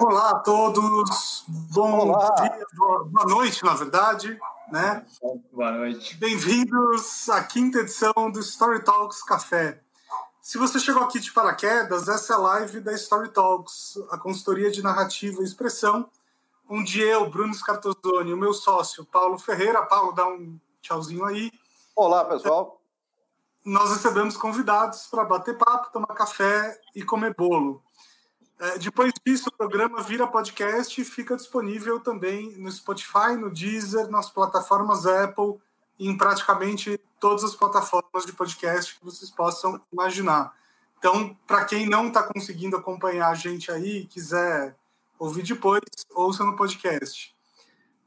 Olá a todos, bom Olá. dia, boa noite, na verdade, né? Boa noite. Bem-vindos à quinta edição do Story Talks Café. Se você chegou aqui de paraquedas, essa é a live da Story Talks, a consultoria de narrativa e expressão, onde eu, Bruno Scartozoni, e o meu sócio, Paulo Ferreira, Paulo, dá um tchauzinho aí. Olá, pessoal. Nós recebemos convidados para bater papo, tomar café e comer bolo. É, depois disso, o programa vira podcast e fica disponível também no Spotify, no Deezer, nas plataformas Apple em praticamente todas as plataformas de podcast que vocês possam imaginar. Então, para quem não está conseguindo acompanhar a gente aí, quiser ouvir depois, ouça no podcast.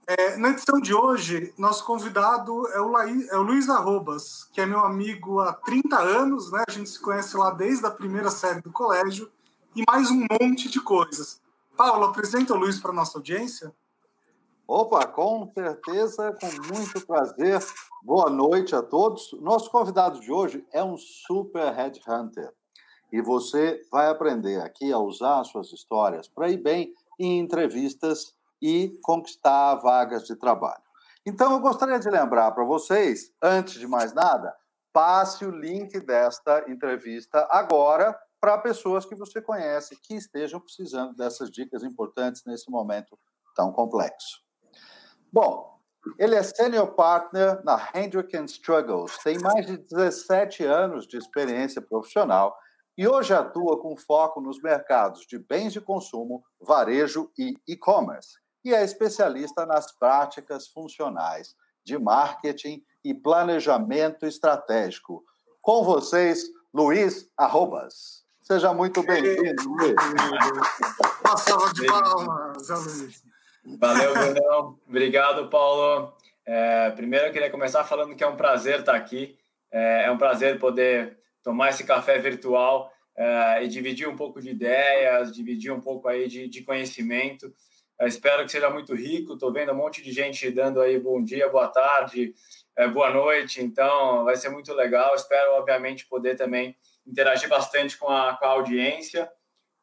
É, na edição de hoje, nosso convidado é o, Laí, é o Luiz Arrobas, que é meu amigo há 30 anos, né? A gente se conhece lá desde a primeira série do colégio e mais um monte de coisas. Paulo, apresenta o Luiz para nossa audiência. Opa, com certeza, com muito prazer. Boa noite a todos. Nosso convidado de hoje é um super headhunter. E você vai aprender aqui a usar suas histórias para ir bem em entrevistas e conquistar vagas de trabalho. Então, eu gostaria de lembrar para vocês, antes de mais nada, passe o link desta entrevista agora para pessoas que você conhece que estejam precisando dessas dicas importantes nesse momento tão complexo. Bom, ele é senior partner na Hendrick Struggles, tem mais de 17 anos de experiência profissional e hoje atua com foco nos mercados de bens de consumo, varejo e e-commerce. E é especialista nas práticas funcionais de marketing e planejamento estratégico. Com vocês, Luiz Arrobas. Seja muito bem-vindo, Luiz. Uma salva de palmas, Luiz. Valeu, Brunão. Obrigado, Paulo. É, primeiro, eu queria começar falando que é um prazer estar aqui. É, é um prazer poder tomar esse café virtual é, e dividir um pouco de ideias, dividir um pouco aí de, de conhecimento. Eu espero que seja muito rico. Estou vendo um monte de gente dando aí bom dia, boa tarde, é, boa noite. Então, vai ser muito legal. Espero, obviamente, poder também interagir bastante com a, com a audiência.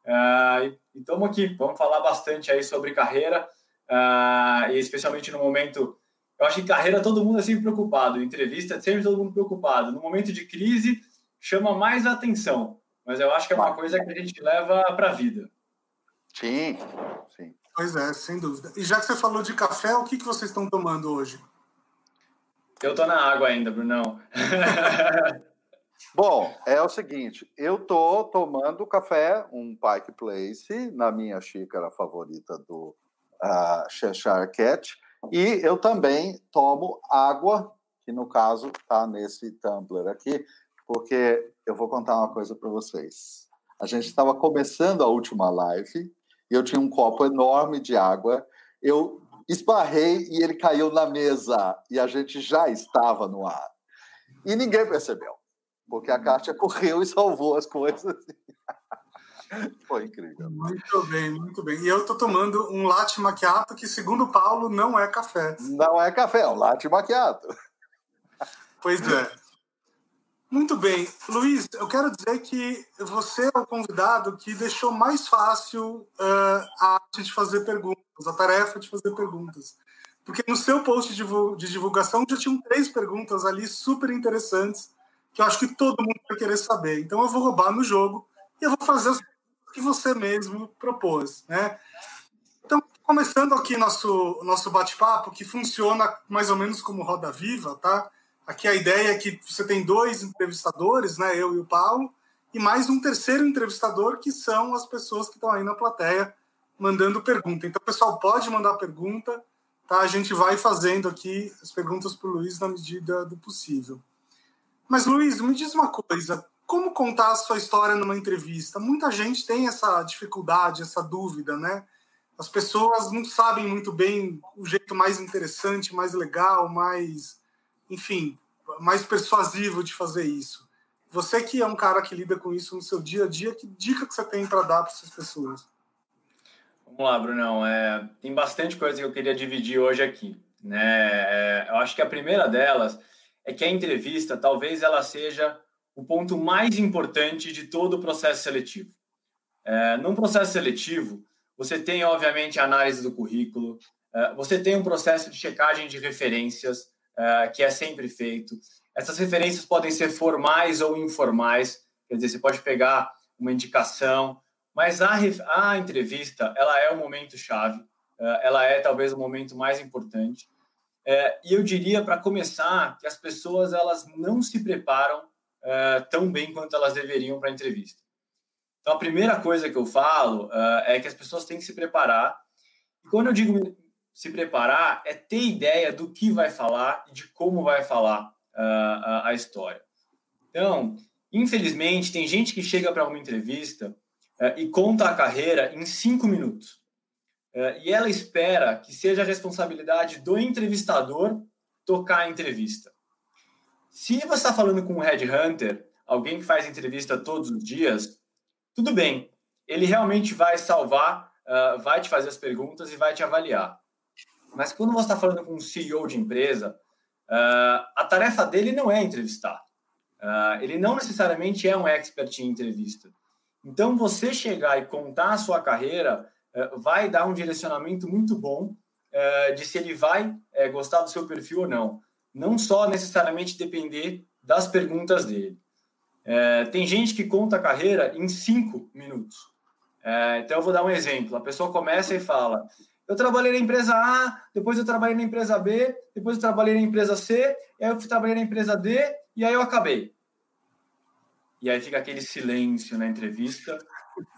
Uh, e estamos aqui, vamos falar bastante aí sobre carreira, uh, e especialmente no momento. Eu acho que carreira todo mundo é sempre preocupado, entrevista é sempre todo mundo preocupado. No momento de crise, chama mais atenção, mas eu acho que é uma coisa que a gente leva para a vida. Sim, sim. Pois é, sem dúvida. E já que você falou de café, o que, que vocês estão tomando hoje? Eu tô na água ainda, Brunão. Bom, é o seguinte, eu tô tomando café, um Pike Place, na minha xícara favorita do uh, Cheshire Cat, e eu também tomo água, que no caso está nesse tumbler aqui, porque eu vou contar uma coisa para vocês. A gente estava começando a última live e eu tinha um copo enorme de água. Eu esbarrei e ele caiu na mesa e a gente já estava no ar. E ninguém percebeu porque a Kátia correu e salvou as coisas. Foi incrível. Muito bem, muito bem. E eu estou tomando um latte macchiato que, segundo o Paulo, não é café. Não é café, é um latte macchiato. Pois é. Muito bem. Luiz, eu quero dizer que você é o convidado que deixou mais fácil uh, a arte de fazer perguntas, a tarefa de fazer perguntas. Porque no seu post de divulgação já tinham três perguntas ali super interessantes que eu acho que todo mundo vai querer saber. Então eu vou roubar no jogo e eu vou fazer o que você mesmo propôs, né? Então, começando aqui nosso nosso bate-papo, que funciona mais ou menos como roda viva, tá? Aqui a ideia é que você tem dois entrevistadores, né, eu e o Paulo, e mais um terceiro entrevistador, que são as pessoas que estão aí na plateia mandando pergunta. Então, pessoal pode mandar pergunta, tá? A gente vai fazendo aqui as perguntas para o Luiz na medida do possível. Mas, Luiz, me diz uma coisa: como contar a sua história numa entrevista? Muita gente tem essa dificuldade, essa dúvida, né? As pessoas não sabem muito bem o jeito mais interessante, mais legal, mais, enfim, mais persuasivo de fazer isso. Você que é um cara que lida com isso no seu dia a dia, que dica que você tem para dar para essas pessoas? Vamos lá, Brunão. É, tem bastante coisa que eu queria dividir hoje aqui. Né? É, eu acho que a primeira delas é que a entrevista talvez ela seja o ponto mais importante de todo o processo seletivo. É, num processo seletivo, você tem, obviamente, a análise do currículo, uh, você tem um processo de checagem de referências, uh, que é sempre feito. Essas referências podem ser formais ou informais, quer dizer, você pode pegar uma indicação, mas a, a entrevista, ela é o momento chave, uh, ela é talvez o momento mais importante. E eu diria, para começar, que as pessoas elas não se preparam tão bem quanto elas deveriam para a entrevista. Então, a primeira coisa que eu falo uh, é que as pessoas têm que se preparar. E quando eu digo se preparar, é ter ideia do que vai falar e de como vai falar uh, a, história. Então, infelizmente, tem gente que chega para uma entrevista uh, e conta a carreira em cinco minutos. E ela espera que seja a responsabilidade do entrevistador tocar a entrevista. Se você está falando com um headhunter, alguém que faz entrevista todos os dias, tudo bem, ele realmente vai salvar, uh, vai te fazer as perguntas e vai te avaliar. Mas quando você está falando com um CEO de empresa, uh, a tarefa dele não é entrevistar. Uh, ele não necessariamente é um expert em entrevista. Então, você chegar e contar a sua carreira vai dar um direcionamento muito bom de se ele vai gostar do seu perfil ou não. Não só necessariamente depender das perguntas dele. Tem gente que conta a carreira em cinco minutos. Então, eu vou dar um exemplo. A pessoa começa e fala: Eu trabalhei na empresa A, depois eu trabalhei na empresa B, depois eu trabalhei na empresa C, aí eu trabalhei na empresa D, e aí eu acabei. E aí fica aquele silêncio na entrevista.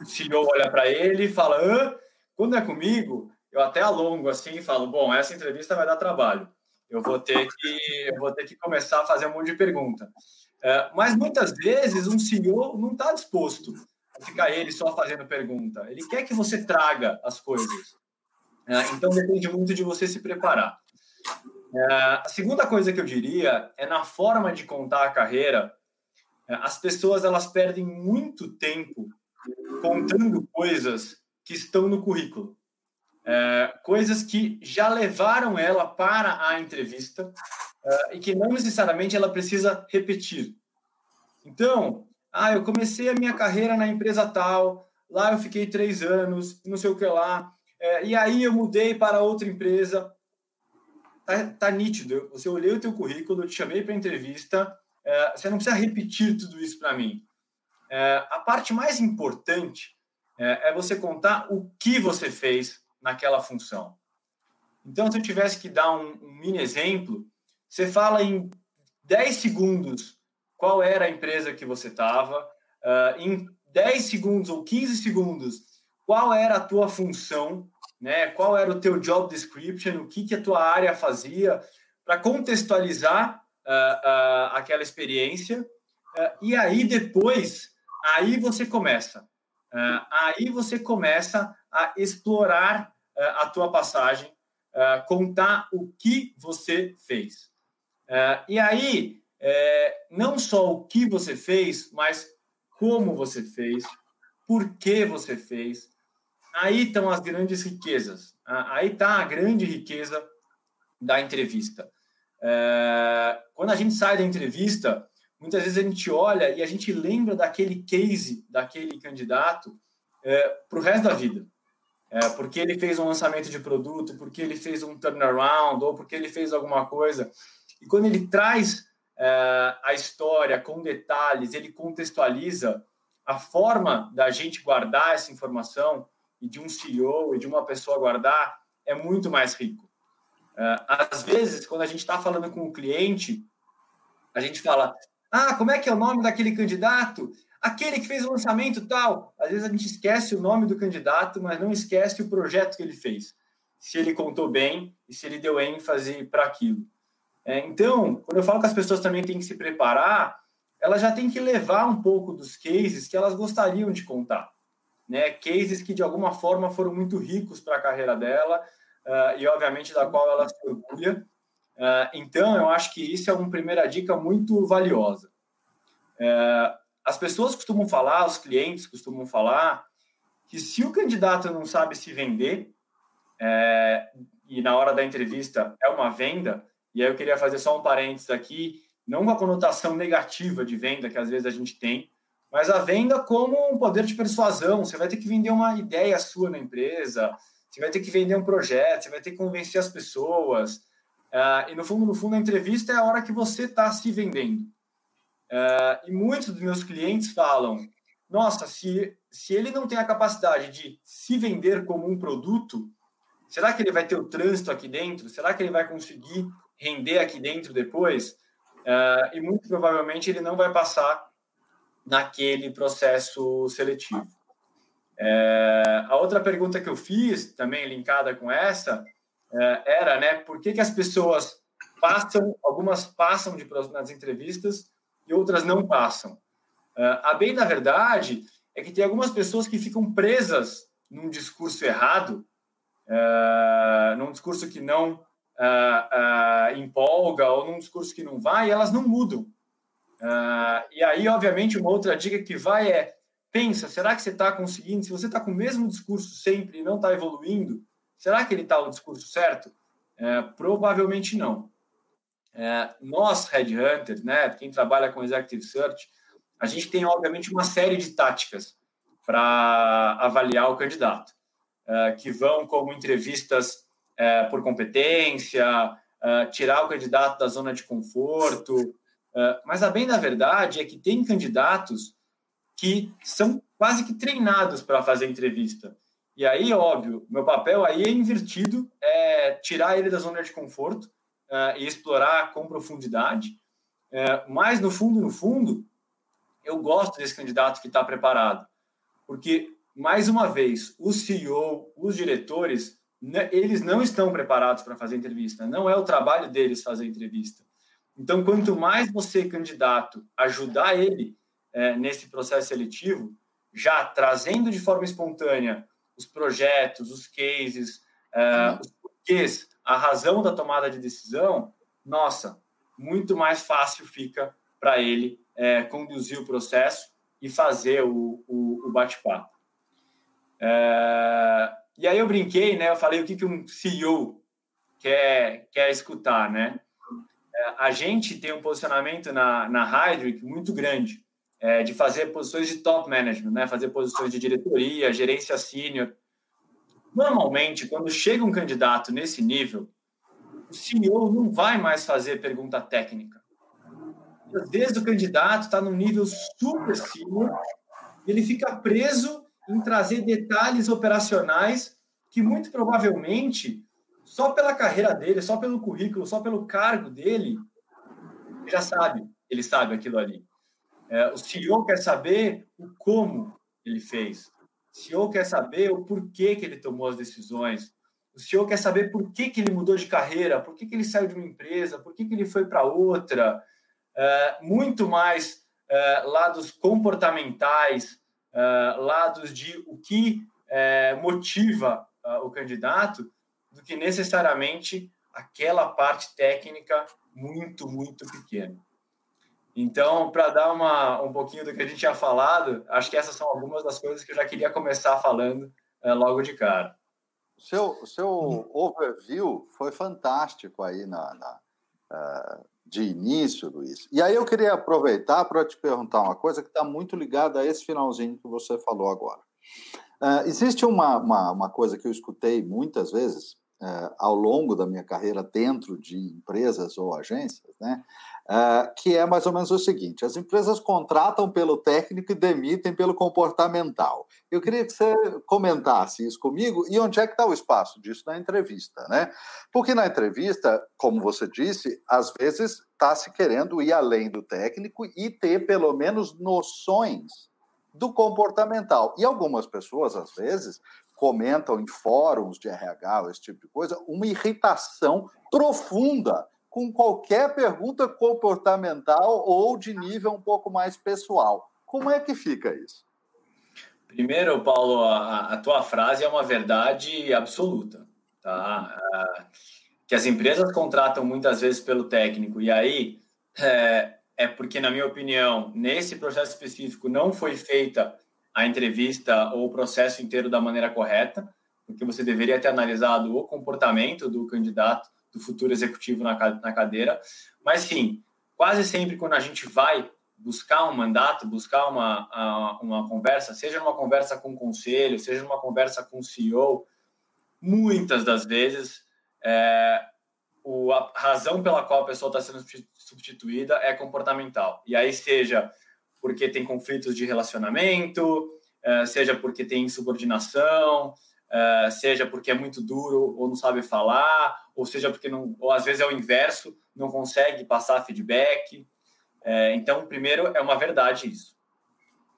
O CEO olha para ele e fala: Hã? Quando é comigo, eu até alongo assim e falo: Bom, essa entrevista vai dar trabalho. Eu vou ter que, eu vou ter que começar a fazer um monte de pergunta. É, mas muitas vezes um CEO não está disposto a ficar ele só fazendo pergunta. Ele quer que você traga as coisas. É, então depende muito de você se preparar. É, a segunda coisa que eu diria é na forma de contar a carreira. As pessoas elas perdem muito tempo contando coisas que estão no currículo. É, coisas que já levaram ela para a entrevista uh, e que não necessariamente ela precisa repetir. Então, ah, eu comecei a minha carreira na empresa tal, lá eu fiquei três anos, não sei o que lá, é, e aí eu mudei para outra empresa. Tá, tá nítido. Você olhei o teu currículo, eu te chamei para entrevista, é, você não precisa repetir tudo isso para mim. É, a parte mais importante é, é você contar o que você fez naquela função. Então, se eu tivesse que dar um, um mini exemplo, você fala em 10 segundos qual era a empresa que você estava, uh, em 10 segundos ou 15 segundos, qual era a tua função, né? qual era o teu job description, o que, que a tua área fazia, para contextualizar uh, uh, aquela experiência. e aí, depois, aí você começa. Aí você começa a explorar a tua passagem, contar o que você fez. E aí, é, não só o que você fez, mas como você fez, por que você fez. Aí estão as grandes riquezas. Aí está a grande riqueza da entrevista. É, quando a gente sai da entrevista, muitas vezes a gente olha e a gente lembra daquele case, daquele candidato, é, para o resto da vida. É, porque ele fez um lançamento de produto, porque ele fez um turnaround, ou porque ele fez alguma coisa. E quando ele traz é, a história com detalhes, ele contextualiza a forma da gente guardar essa informação e de um CEO e de uma pessoa guardar é muito mais rico. É, às vezes, quando a gente está falando com o cliente, a gente fala: Ah, como é que é o nome daquele candidato? Aquele que fez o lançamento tal. Às vezes a gente esquece o nome do candidato, mas não esquece o projeto que ele fez. Se ele contou bem e se ele deu ênfase para aquilo. É, então, quando eu falo que as pessoas também têm que se preparar, elas já têm que levar um pouco dos cases que elas gostariam de contar. Né? Cases que, de alguma forma, foram muito ricos para a carreira dela uh, e, obviamente, da qual ela se orgulha. Uh, então, eu acho que isso é uma primeira dica muito valiosa. Uh, as pessoas costumam falar, os clientes costumam falar, que se o candidato não sabe se vender, é, e na hora da entrevista é uma venda, e aí eu queria fazer só um parênteses aqui, não uma conotação negativa de venda que às vezes a gente tem, mas a venda como um poder de persuasão. Você vai ter que vender uma ideia sua na empresa, você vai ter que vender um projeto, você vai ter que convencer as pessoas. Uh, e no fundo, no fundo, a entrevista é a hora que você está se vendendo. Uh, e muitos dos meus clientes falam: nossa, se, se ele não tem a capacidade de se vender como um produto, será que ele vai ter o trânsito aqui dentro? Será que ele vai conseguir render aqui dentro depois? Uh, e muito provavelmente ele não vai passar naquele processo seletivo. É, a outra pergunta que eu fiz, também linkada com essa, era, né, por que, que as pessoas passam, algumas passam de, nas entrevistas e outras não passam? É, a bem da verdade é que tem algumas pessoas que ficam presas num discurso errado, é, num discurso que não é, é, empolga ou num discurso que não vai, e elas não mudam. E aí, obviamente, uma outra dica que vai é pensa, será que você está conseguindo? Se você está com o mesmo discurso sempre e não está evoluindo, será que ele está o discurso certo? Uh, provavelmente não. Uh, nós, Headhunters, né, quem trabalha com Executive Search, a gente tem, obviamente, uma série de táticas para avaliar o candidato, uh, que vão como entrevistas por competência, tirar o candidato da zona de conforto, Uh, mas a bem da verdade é que tem candidatos que são quase que treinados para fazer entrevista. E aí, óbvio, meu papel aí é invertido, é tirar ele da zona de conforto uh, e explorar com profundidade. Uh, mas, no fundo, no fundo, eu gosto desse candidato que está preparado. Porque, mais uma vez, o CEO, os diretores, né, eles não estão preparados para fazer entrevista. Não é o trabalho deles fazer entrevista. Então, quanto mais você, candidato, ajudar ele é, nesse processo seletivo, já trazendo de forma espontânea os projetos, os cases, é, os porquês, a razão da tomada de decisão, nossa, muito mais fácil fica para ele é, conduzir o processo e fazer o, o, o bate-papo. É, e aí eu brinquei, né? Eu falei o que, que um CEO quer, quer escutar, né? a gente tem um posicionamento na, na Hydric muito grande, é, de fazer posições de top management, né? fazer posições de diretoria, gerência sênior. Normalmente, quando chega um candidato nesse nível, o CEO não vai mais fazer pergunta técnica. Às vezes o candidato está num nível super senior e ele fica preso em trazer detalhes operacionais que muito provavelmente só pela carreira dele, só pelo currículo, só pelo cargo dele, já sabe, ele sabe aquilo ali. É, o CEO quer saber o como ele fez. O CEO quer saber o porquê que ele tomou as decisões. O CEO quer saber por que, que ele mudou de carreira, por que, que ele saiu de uma empresa, por que, que ele foi para outra. É, muito mais é, lados comportamentais, é, lados de o que é, motiva é, o candidato, do que necessariamente aquela parte técnica muito, muito pequena. Então, para dar uma, um pouquinho do que a gente tinha falado, acho que essas são algumas das coisas que eu já queria começar falando é, logo de cara. O seu, seu uhum. overview foi fantástico aí na, na uh, de início, Luiz. E aí eu queria aproveitar para te perguntar uma coisa que está muito ligada a esse finalzinho que você falou agora. Uh, existe uma, uma, uma coisa que eu escutei muitas vezes, uh, ao longo da minha carreira dentro de empresas ou agências, né? Uh, que é mais ou menos o seguinte: as empresas contratam pelo técnico e demitem pelo comportamental. Eu queria que você comentasse isso comigo e onde é que está o espaço disso na entrevista, né? Porque na entrevista, como você disse, às vezes está se querendo ir além do técnico e ter pelo menos noções do comportamental. E algumas pessoas, às vezes, comentam em fóruns de RH, esse tipo de coisa, uma irritação profunda com qualquer pergunta comportamental ou de nível um pouco mais pessoal. Como é que fica isso? Primeiro, Paulo, a, a tua frase é uma verdade absoluta, tá? que as empresas contratam muitas vezes pelo técnico e aí é, é porque, na minha opinião, nesse processo específico não foi feita a entrevista ou o processo inteiro da maneira correta, porque você deveria ter analisado o comportamento do candidato, do futuro executivo na, na cadeira. Mas, sim, quase sempre quando a gente vai buscar um mandato, buscar uma, uma conversa, seja numa conversa com o conselho, seja numa conversa com o CEO, muitas das vezes é, o, a razão pela qual a pessoa está sendo substituída é comportamental. E aí, seja porque tem conflitos de relacionamento, é, seja porque tem insubordinação, é, seja porque é muito duro ou não sabe falar, ou seja porque não, ou às vezes é o inverso, não consegue passar feedback. É, então, primeiro, é uma verdade isso.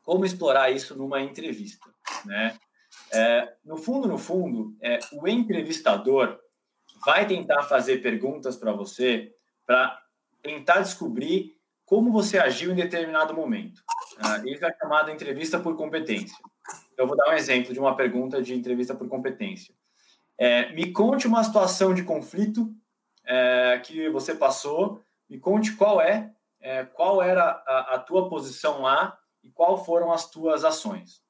Como explorar isso numa entrevista, né? É, no fundo, no fundo, é, o entrevistador vai tentar fazer perguntas para você para tentar descobrir como você agiu em determinado momento. Uh, isso é chamado entrevista por competência. Eu vou dar um exemplo de uma pergunta de entrevista por competência. É, me conte uma situação de conflito é, que você passou, me conte qual é é, qual era a, a, tua posição lá e qual foram as tuas ações.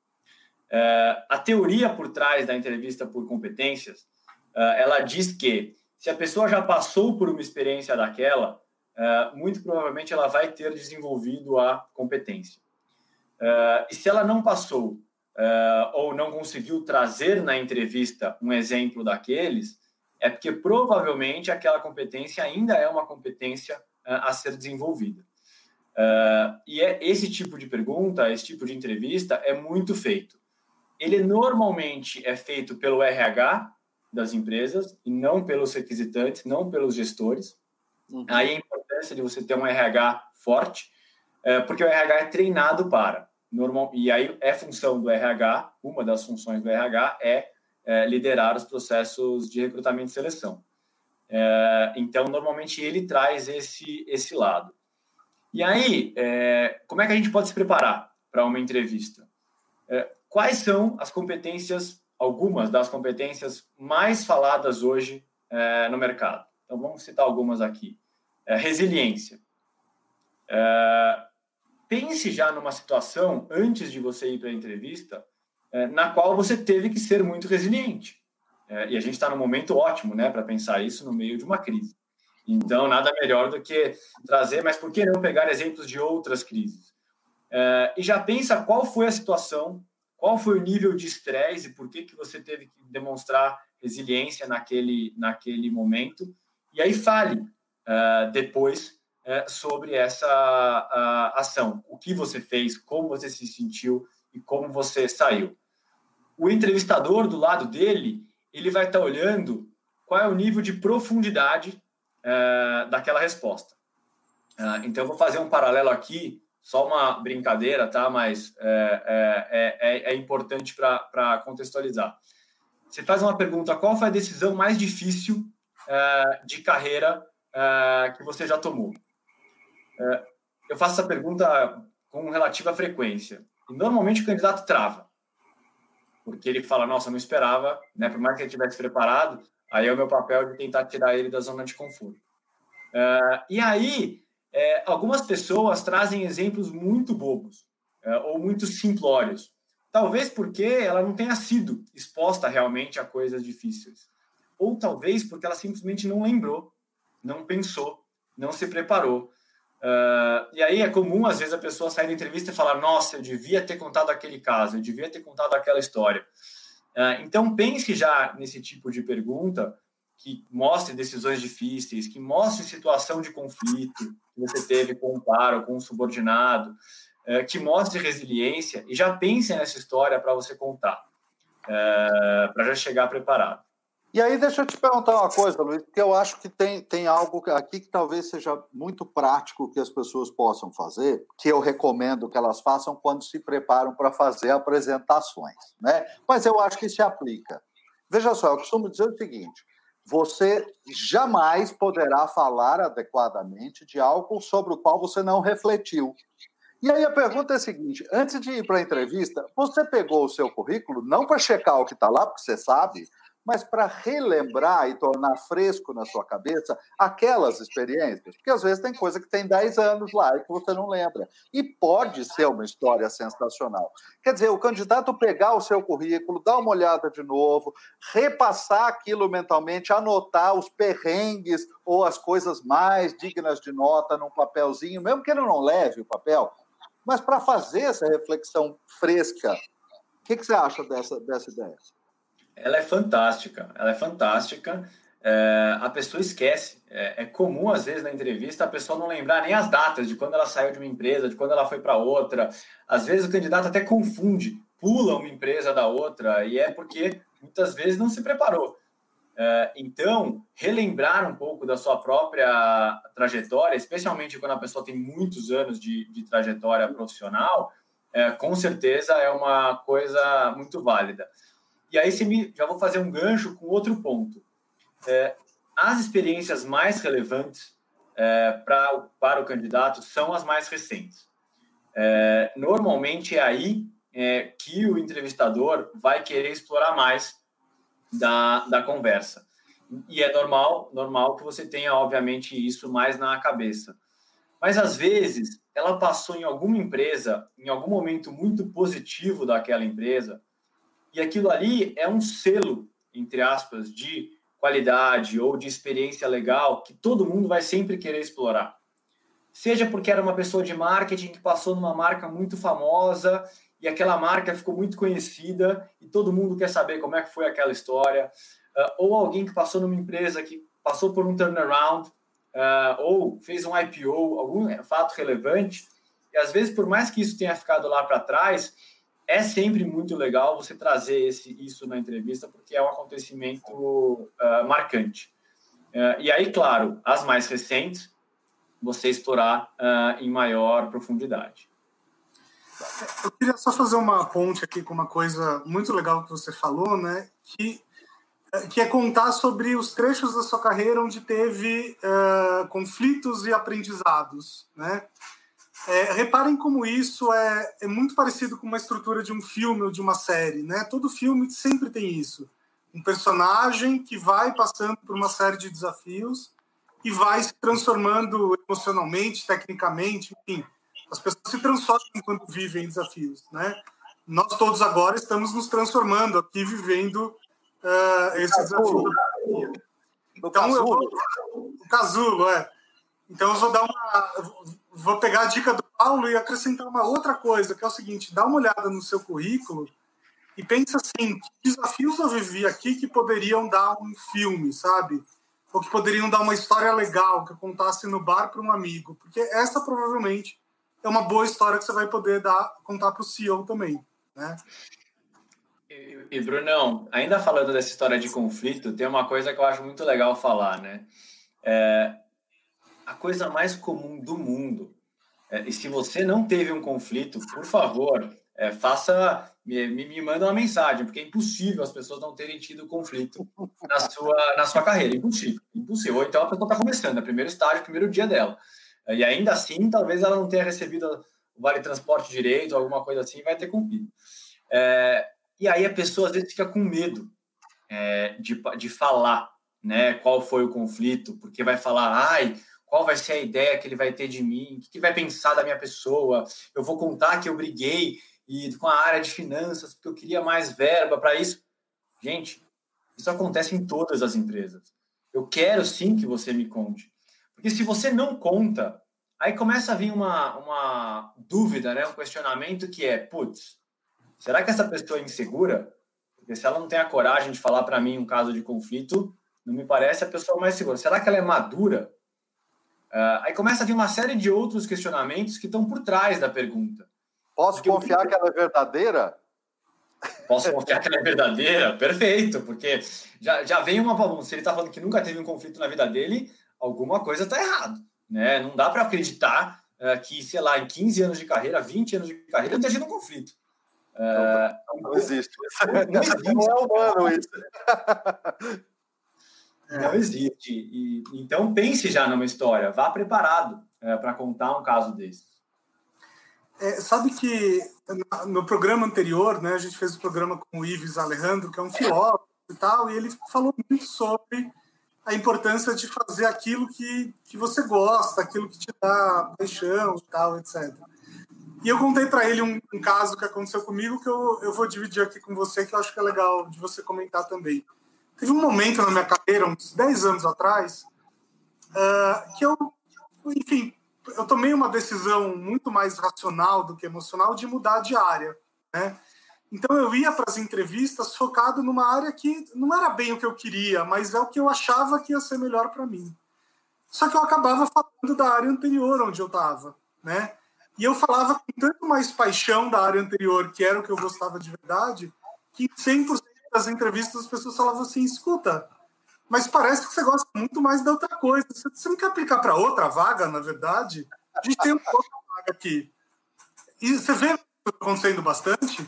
É, a teoria por trás da entrevista por competências, é, ela diz que se a pessoa já passou por uma experiência daquela, é, muito provavelmente ela vai ter desenvolvido a competência. E se ela não passou ou não conseguiu trazer na entrevista um exemplo daqueles, é porque provavelmente aquela competência ainda é uma competência a ser desenvolvida. Uh, e é esse tipo de pergunta, esse tipo de entrevista é muito feito. Ele normalmente é feito pelo RH das empresas e não pelos requisitantes, não pelos gestores. Uhum. Aí a importância de você ter um RH forte, uh, porque o RH é treinado para. Normal, e aí é função do RH, uma das funções do RH é, é liderar os processos de recrutamento e seleção. É, então, normalmente ele traz esse, esse lado. E aí, é, como é que a gente pode se preparar para uma entrevista? É, quais são as competências, algumas das competências mais faladas hoje é, no mercado? Então, vamos citar algumas aqui. É, resiliência. É, pense já numa situação, antes de você ir para a entrevista, na qual você teve que ser muito resiliente. É, e a gente está num momento ótimo né, para pensar isso no meio de uma crise. Então, nada melhor do que trazer, mas por que não pegar exemplos de outras crises? É, e já pensa qual foi a situação, qual foi o nível de estresse por que, que você teve que demonstrar resiliência naquele, naquele momento. E aí fale uh, depois uh, sobre essa uh, ação. O que você fez, como você se sentiu e como você saiu. O entrevistador do lado dele, ele vai estar tá olhando qual é o nível de profundidade é, daquela resposta. É, então, eu vou fazer um paralelo aqui, só uma brincadeira, tá? Mas é, é, é, é importante para contextualizar. Você faz uma pergunta: qual foi a decisão mais difícil é, de carreira que você já tomou? Eu faço essa pergunta com relativa frequência. E normalmente o candidato trava porque ele fala, nossa, eu não esperava, né? Por mais que ele tivesse preparado, aí é o meu papel de tentar tirar ele da zona de conforto. Uh, e aí, é, algumas pessoas trazem exemplos muito bobos é, ou muito simplórios. Talvez porque ela não tenha sido exposta realmente a coisas difíceis. Ou talvez porque ela simplesmente não lembrou, não pensou, não se preparou. Uh, e aí é comum, às vezes, a pessoa sair da entrevista e falar: Nossa, eu devia ter contado aquele caso, eu devia ter contado aquela história. Uh, então, pense já nesse tipo de pergunta que mostre decisões difíceis, que mostre situação de conflito que você teve com um par ou com um subordinado, uh, que mostre resiliência e já pense nessa história para você contar, para já chegar preparado. E aí, deixa eu te perguntar uma coisa, Luiz, que eu acho que tem, tem algo aqui que talvez seja muito prático que as pessoas possam fazer, que eu recomendo que elas façam quando se preparam para fazer apresentações. Né? Mas eu acho que se aplica. Veja só, eu costumo dizer o seguinte: você jamais poderá falar adequadamente de algo sobre o qual você não refletiu. E aí a pergunta é a seguinte: antes de ir para a entrevista, você pegou o seu currículo não para checar o que está lá, porque você sabe, mas para relembrar e tornar fresco na sua cabeça aquelas experiências. Porque às vezes tem coisa que tem 10 anos lá e que você não lembra. E pode ser uma história sensacional. Quer dizer, o candidato pegar o seu currículo, dar uma olhada de novo, repassar aquilo mentalmente, anotar os perrengues ou as coisas mais dignas de nota num papelzinho, mesmo que ele não leve o papel, Mas para fazer essa reflexão fresca, o que, que, você acha dessa, dessa ideia? Ela é fantástica, ela é fantástica. É, a pessoa esquece. É, é, comum, às vezes, na entrevista, a pessoa não lembrar nem as datas de quando ela saiu de uma empresa, de quando ela foi para outra. Às vezes, o candidato até confunde, pula uma empresa da outra, e é porque muitas vezes não se preparou. É, então, relembrar um pouco da sua própria trajetória, especialmente quando a pessoa tem muitos anos de, de trajetória profissional, é, com certeza é uma coisa muito válida. E aí, me, já vou fazer um gancho com outro ponto. É, as experiências mais relevantes é, pra, para o candidato são as mais recentes. É, normalmente é aí é, que o entrevistador vai querer explorar mais da, da conversa. E é normal, normal que você tenha, obviamente, isso mais na cabeça. Mas, às vezes, ela passou em alguma empresa, em algum momento muito positivo daquela empresa, e aquilo ali é um selo, entre aspas, de qualidade ou de experiência legal que todo mundo vai sempre querer explorar. Seja porque era uma pessoa de marketing que passou numa marca muito famosa e aquela marca ficou muito conhecida e todo mundo quer saber como é que foi aquela história, uh, ou alguém que passou numa empresa que passou por um turnaround, uh, ou fez um IPO, algum fato relevante, e às vezes, por mais que isso tenha ficado lá para trás, é sempre muito legal você trazer esse, isso na entrevista, porque é um acontecimento uh, marcante. e aí, claro, as mais recentes, você explorar em maior profundidade. Eu queria só fazer uma ponte aqui com uma coisa muito legal que você falou, né? Que, que é contar sobre os trechos da sua carreira onde teve uh, conflitos e aprendizados, né? É, reparem como isso é, é muito parecido com uma estrutura de um filme ou de uma série, né? Todo filme sempre tem isso. Um personagem que vai passando por uma série de desafios e vai se transformando emocionalmente, tecnicamente, enfim as pessoas se transformam enquanto vivem desafios, né? Nós todos agora estamos nos transformando aqui, vivendo uh, esse desafio. Então, eu vou, o casulo, é. Então, eu vou dar uma. Vou pegar a dica do Paulo e acrescentar uma outra coisa, que é o seguinte: dá uma olhada no seu currículo e pensa assim: que desafios eu vivi aqui que poderiam dar um filme, sabe? Ou que poderiam dar uma história legal que eu contasse no bar para um amigo. Porque essa provavelmente é uma boa história que você vai poder dar, contar para o CEO também, né? E, e, Brunão, ainda falando dessa história de conflito, tem uma coisa que eu acho muito legal falar, né? É, a coisa mais comum do mundo. É, e se você não teve um conflito, por favor, é, faça, me, me manda uma mensagem, porque é impossível as pessoas não terem tido conflito na sua, na sua carreira. Impossível, impossível. Ou então a pessoa está começando, é primeiro estágio, primeiro dia dela. E ainda assim, talvez ela não tenha recebido o vale transporte direito, alguma coisa assim, vai ter cumprido. É, e aí a pessoa às vezes fica com medo é, de, de falar né, qual foi o conflito, porque vai falar, ai, qual vai ser a ideia que ele vai ter de mim, o que, que vai pensar da minha pessoa, eu vou contar que eu briguei e com a área de finanças, porque eu queria mais verba para isso. Gente, isso acontece em todas as empresas. Eu quero sim que você me conte. Porque se você não conta, aí começa a vir uma, uma dúvida, né? um questionamento que é, putz, será que essa pessoa é insegura? Porque se ela não tem a coragem de falar para mim um caso de conflito, não me parece a pessoa mais segura. Será que ela é madura? Uh, aí começa a vir uma série de outros questionamentos que estão por trás da pergunta. Posso porque confiar eu... que ela é verdadeira? Posso confiar que ela é verdadeira? Perfeito, porque já, já vem uma. Se ele está falando que nunca teve um conflito na vida dele, alguma coisa está errado. Né? Não dá para acreditar uh, que, sei lá, em 15 anos de carreira, 20 anos de carreira, esteja no conflito. Uh, não, não, existe. Não, existe. não é humano isso. Não existe. E, então pense já numa história, vá preparado é, para contar um caso desse. É, sabe que no programa anterior, né, a gente fez o um programa com o Ives Alejandro, que é um filósofo e tal, e ele falou muito sobre a importância de fazer aquilo que, que você gosta, aquilo que te dá paixão e tal, etc. E eu contei para ele um, um, caso que aconteceu comigo que eu, eu vou dividir aqui com você, que eu acho que é legal de você comentar também. Teve um momento na minha carreira, uns 10 anos atrás, uh, que eu, enfim, eu tomei uma decisão muito mais racional do que emocional de mudar de área, né? Então eu ia para as entrevistas focado numa área que não era bem o que eu queria, mas é o que eu achava que ia ser melhor para mim. Só que eu acabava falando da área anterior onde eu estava, né? E eu falava com tanto mais paixão da área anterior, que era o que eu gostava de verdade, que 100% das entrevistas as pessoas falavam assim: escuta, mas parece que você gosta muito mais da outra coisa. Você não quer aplicar para outra vaga, na verdade? A gente tem uma outra vaga aqui. E você vê acontecendo bastante?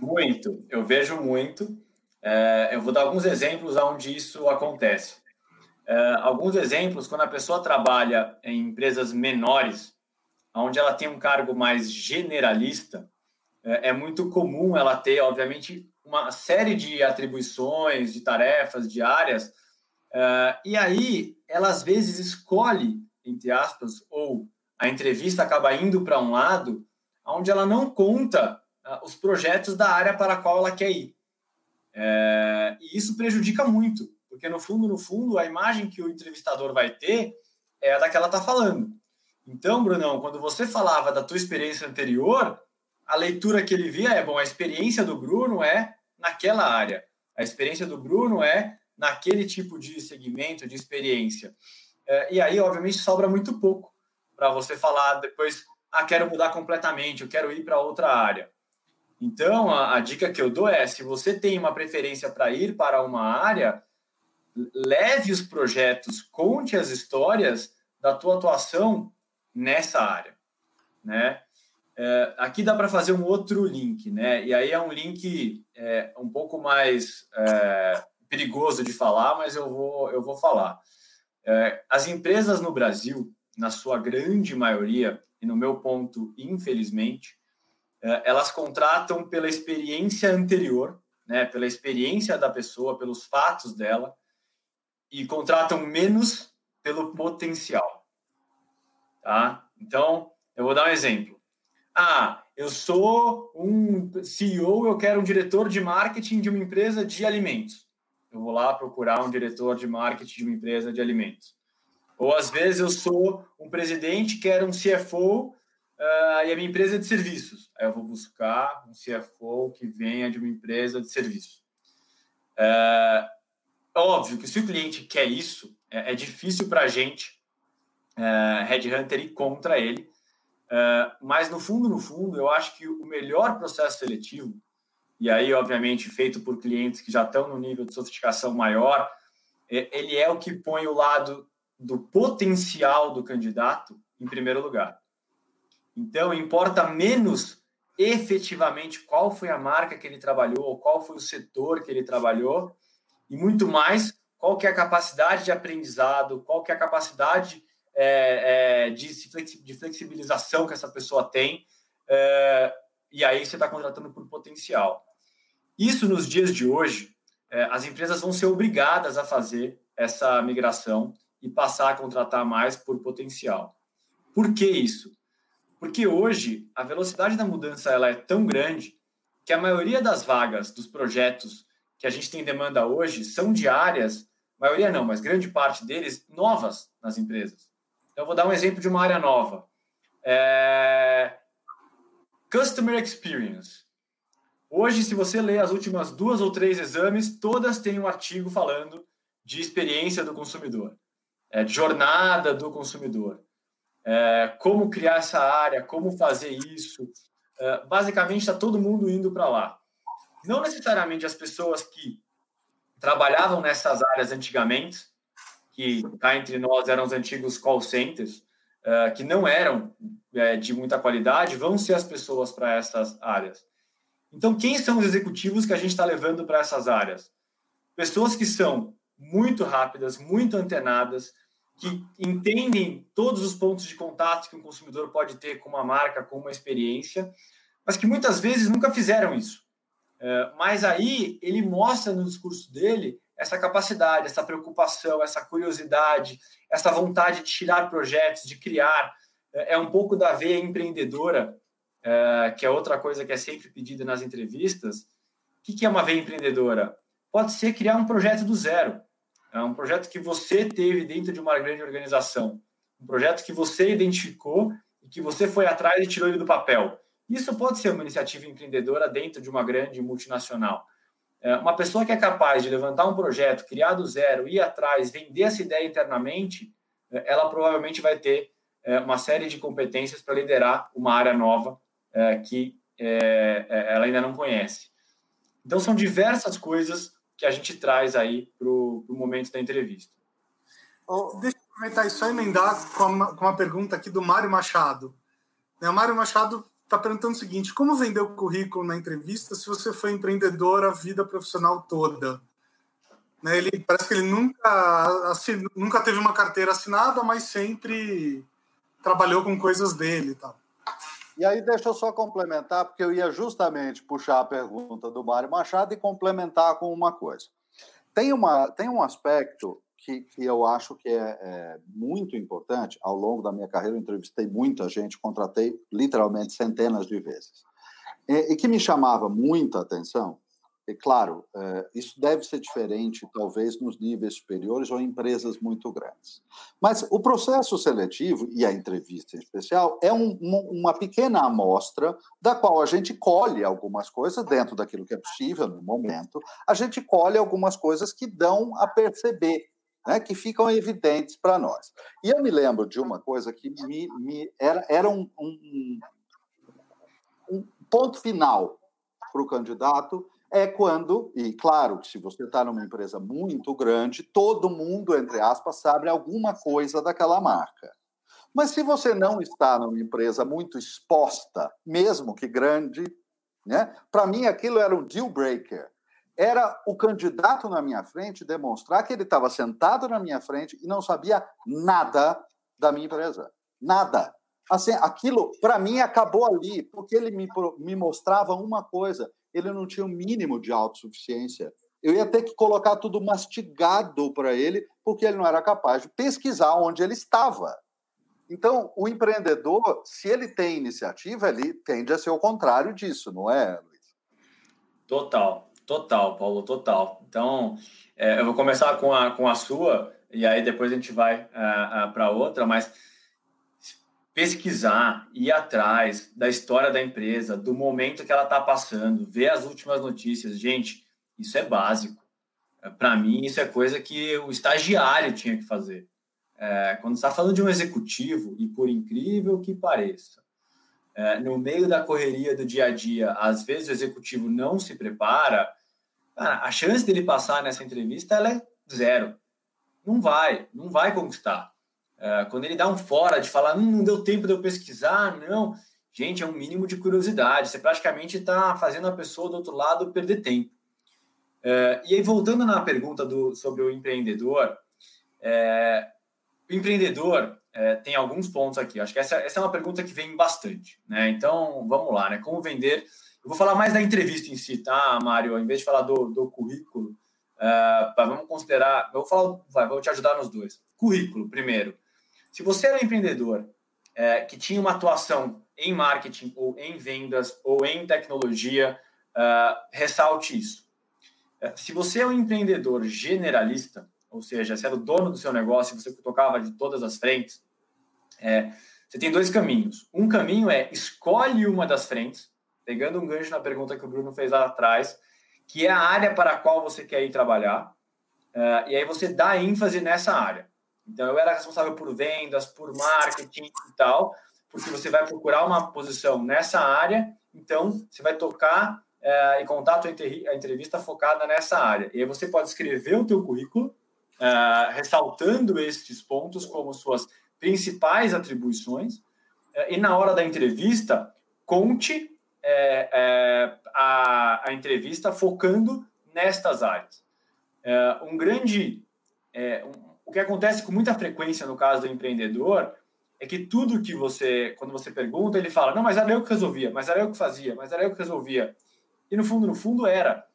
Muito, eu vejo muito. É, eu vou dar alguns exemplos onde isso acontece. É, alguns exemplos, quando a pessoa trabalha em empresas menores, onde ela tem um cargo mais generalista, é, é muito comum ela ter, obviamente, uma série de atribuições, de tarefas, de áreas, uh, e aí ela às vezes escolhe, entre aspas, ou a entrevista acaba indo para um lado onde ela não conta uh, os projetos da área para a qual ela quer ir. É, e isso prejudica muito, porque no fundo, no fundo, a imagem que o entrevistador vai ter é a da que ela está falando. Então, Brunão, quando você falava da tua experiência anterior, a leitura que ele via é, bom, a experiência do Bruno é naquela área. A experiência do Bruno é naquele tipo de segmento, de experiência. É, e aí, obviamente, sobra muito pouco para você falar depois, ah, quero mudar completamente, eu quero ir para outra área. Então, a, a, dica que eu dou é: se você tem uma preferência para ir para uma área, leve os projetos, conte as histórias da tua atuação nessa área, né? É, aqui dá para fazer um outro link, né? E aí é um link é, um pouco mais é, perigoso de falar, mas eu vou, eu vou falar. É, as empresas no Brasil, na sua grande maioria, e no meu ponto, infelizmente, é, elas contratam pela experiência anterior, né? Pela experiência da pessoa, pelos fatos dela, e contratam menos pelo potencial, tá? Então, eu vou dar um exemplo. Ah, eu sou um CEO, eu quero um diretor de marketing de uma empresa de alimentos. Eu vou lá procurar um diretor de marketing de uma empresa de alimentos. Ou às vezes eu sou um presidente, quero um CFO uh, ah, e a minha empresa é de serviços. Aí eu vou buscar um CFO que venha de uma empresa de serviços. Uh, óbvio que se o cliente quer isso, é, é difícil para a gente, uh, Headhunter, ir contra ele, Uh, mas no fundo, no fundo, eu acho que o melhor processo seletivo, e aí, obviamente, feito por clientes que já estão no nível de sofisticação maior, ele é o que põe o lado do potencial do candidato em primeiro lugar. Então, importa menos efetivamente qual foi a marca que ele trabalhou, qual foi o setor que ele trabalhou, e muito mais qual que é a capacidade de aprendizado, qual que é a capacidade é, é, de, de, flexibilização que essa pessoa tem, é, e aí você está contratando por potencial. Isso nos dias de hoje, é, as empresas vão ser obrigadas a fazer essa migração e passar a contratar mais por potencial. Por que isso? Porque hoje a velocidade da mudança ela é tão grande que a maioria das vagas dos projetos que a gente tem demanda hoje são diárias, maioria não, mas grande parte deles novas nas empresas. Então, eu vou dar um exemplo de uma área nova. É... Customer Experience. Hoje, se você ler as últimas duas ou três exames, todas têm um artigo falando de experiência do consumidor, é, jornada do consumidor, é, como criar essa área, como fazer isso. É, basicamente, está todo mundo indo para lá. Não necessariamente as pessoas que trabalhavam nessas áreas antigamente, que cá entre nós eram os antigos call centers, uh, que não eram uh, de muita qualidade, vão ser as pessoas para essas áreas. Então, quem são os executivos que a gente está levando para essas áreas? Pessoas que são muito rápidas, muito antenadas, que entendem todos os pontos de contato que um consumidor pode ter com uma marca, com uma experiência, mas que muitas vezes nunca fizeram isso. Uh, mas aí ele mostra no discurso dele essa capacidade, essa preocupação, essa curiosidade, essa vontade de tirar projetos, de criar. É, é um pouco da veia empreendedora, é, que é outra coisa que é sempre pedida nas entrevistas. O que é uma veia empreendedora? Pode ser criar um projeto do zero. É um projeto que você teve dentro de uma grande organização. um projeto que você identificou e que você foi atrás e tirou ele do papel. Isso pode ser uma iniciativa empreendedora dentro de uma grande multinacional. É, uma pessoa que é capaz de levantar um projeto, criar do zero, ir atrás, vender essa ideia internamente, é, ela provavelmente vai ter é, uma série de competências para liderar uma área nova que ela ainda não conhece. Então, são diversas coisas que a gente traz aí para o momento da entrevista. Oh, deixa eu aproveitar e só emendar com uma, com uma pergunta aqui do Mário Machado. O Mário Machado está perguntando o seguinte: como vender o currículo na entrevista se você foi empreendedor a vida profissional toda? Né, ele parece que ele nunca, assim, nunca teve uma carteira assinada, mas sempre trabalhou com coisas dele tal. E aí, deixa eu só complementar, porque eu ia justamente puxar a pergunta do Mário Machado e complementar com uma coisa. Tem, uma, tem um aspecto que, que eu acho que é, é, muito importante. Ao longo da minha carreira, eu entrevistei muita gente, contratei literalmente centenas de vezes. E, e que me chamava muita atenção, e claro, é, isso deve ser diferente, talvez, nos níveis superiores ou em empresas muito grandes. Mas o processo seletivo, e a entrevista em especial, é um, uma pequena amostra da qual a gente colhe algumas coisas dentro daquilo que é possível no momento, a gente colhe algumas coisas que dão a perceber né, que ficam evidentes para nós. E eu me lembro de uma coisa que me, me era, era um, um, um ponto final para o candidato é quando, e claro que se você está numa empresa muito grande, todo mundo, entre aspas, sabe alguma coisa daquela marca. Mas se você não está numa empresa muito exposta, mesmo que grande, né, para mim aquilo era um deal breaker era o candidato na minha frente demonstrar que ele estava sentado na minha frente e não sabia nada da minha empresa. Nada. Assim, aquilo, para mim, acabou ali, porque ele me, me mostrava uma coisa: ele não tinha o um mínimo de autossuficiência. Eu ia ter que colocar tudo mastigado para ele, porque ele não era capaz de pesquisar onde ele estava. Então, o empreendedor, se ele tem iniciativa, ele tende a ser o contrário disso, não é, Luiz? Total. Total, Paulo, total. Então, é, eu vou começar com a, com a sua, e aí depois a gente vai é, é, para outra, mas pesquisar, ir atrás da história da empresa, do momento que ela está passando, ver as últimas notícias. Gente, isso é básico. É, para mim, isso é coisa que o estagiário tinha que fazer. É, quando está falando de um executivo, e por incrível que pareça, é, no meio da correria do dia a dia, às vezes o executivo não se prepara, cara, a chance dele passar nessa entrevista ela é zero. Não vai, não vai conquistar. É, quando ele dá um fora de falar, hum, não deu tempo de eu pesquisar, não. Gente, é um mínimo de curiosidade. Você praticamente está fazendo a pessoa do outro lado perder tempo. É, e aí, voltando na pergunta do, sobre o empreendedor, é, o empreendedor é, tem alguns pontos aqui. Acho que essa, essa é uma pergunta que vem bastante. Né? Então, vamos lá, né? Como vender eu vou falar mais da entrevista em si, tá, Mário? Em vez de falar do, do currículo, uh, vamos considerar. Eu vou, falar, vai, vou te ajudar nos dois. Currículo, primeiro. Se você era um empreendedor uh, que tinha uma atuação em marketing, ou em vendas, ou em tecnologia, uh, ressalte isso. se você é um empreendedor generalista, ou seja, se era o dono do seu negócio, você tocava de todas as frentes, você tem dois caminhos. Um caminho é escolhe uma das frentes, pegando um gancho na pergunta que o Bruno fez lá atrás, que é a área para a qual você quer ir trabalhar, uh, e aí você dá ênfase nessa área. Então, eu era responsável por vendas, por marketing e tal, porque você vai procurar uma posição nessa área, então você vai tocar uh, e contar a entrevista focada nessa área. E aí você pode escrever o teu currículo, uh, ressaltando estes pontos como suas principais atribuições, e na hora da entrevista, conte é, é, a, a, entrevista focando nestas áreas. É, um grande. É, um, o que acontece com muita frequência no caso do empreendedor é que tudo que você, quando você pergunta, ele fala: não, mas era eu que resolvia, mas era eu que fazia, mas era eu que resolvia. E no fundo, no fundo era.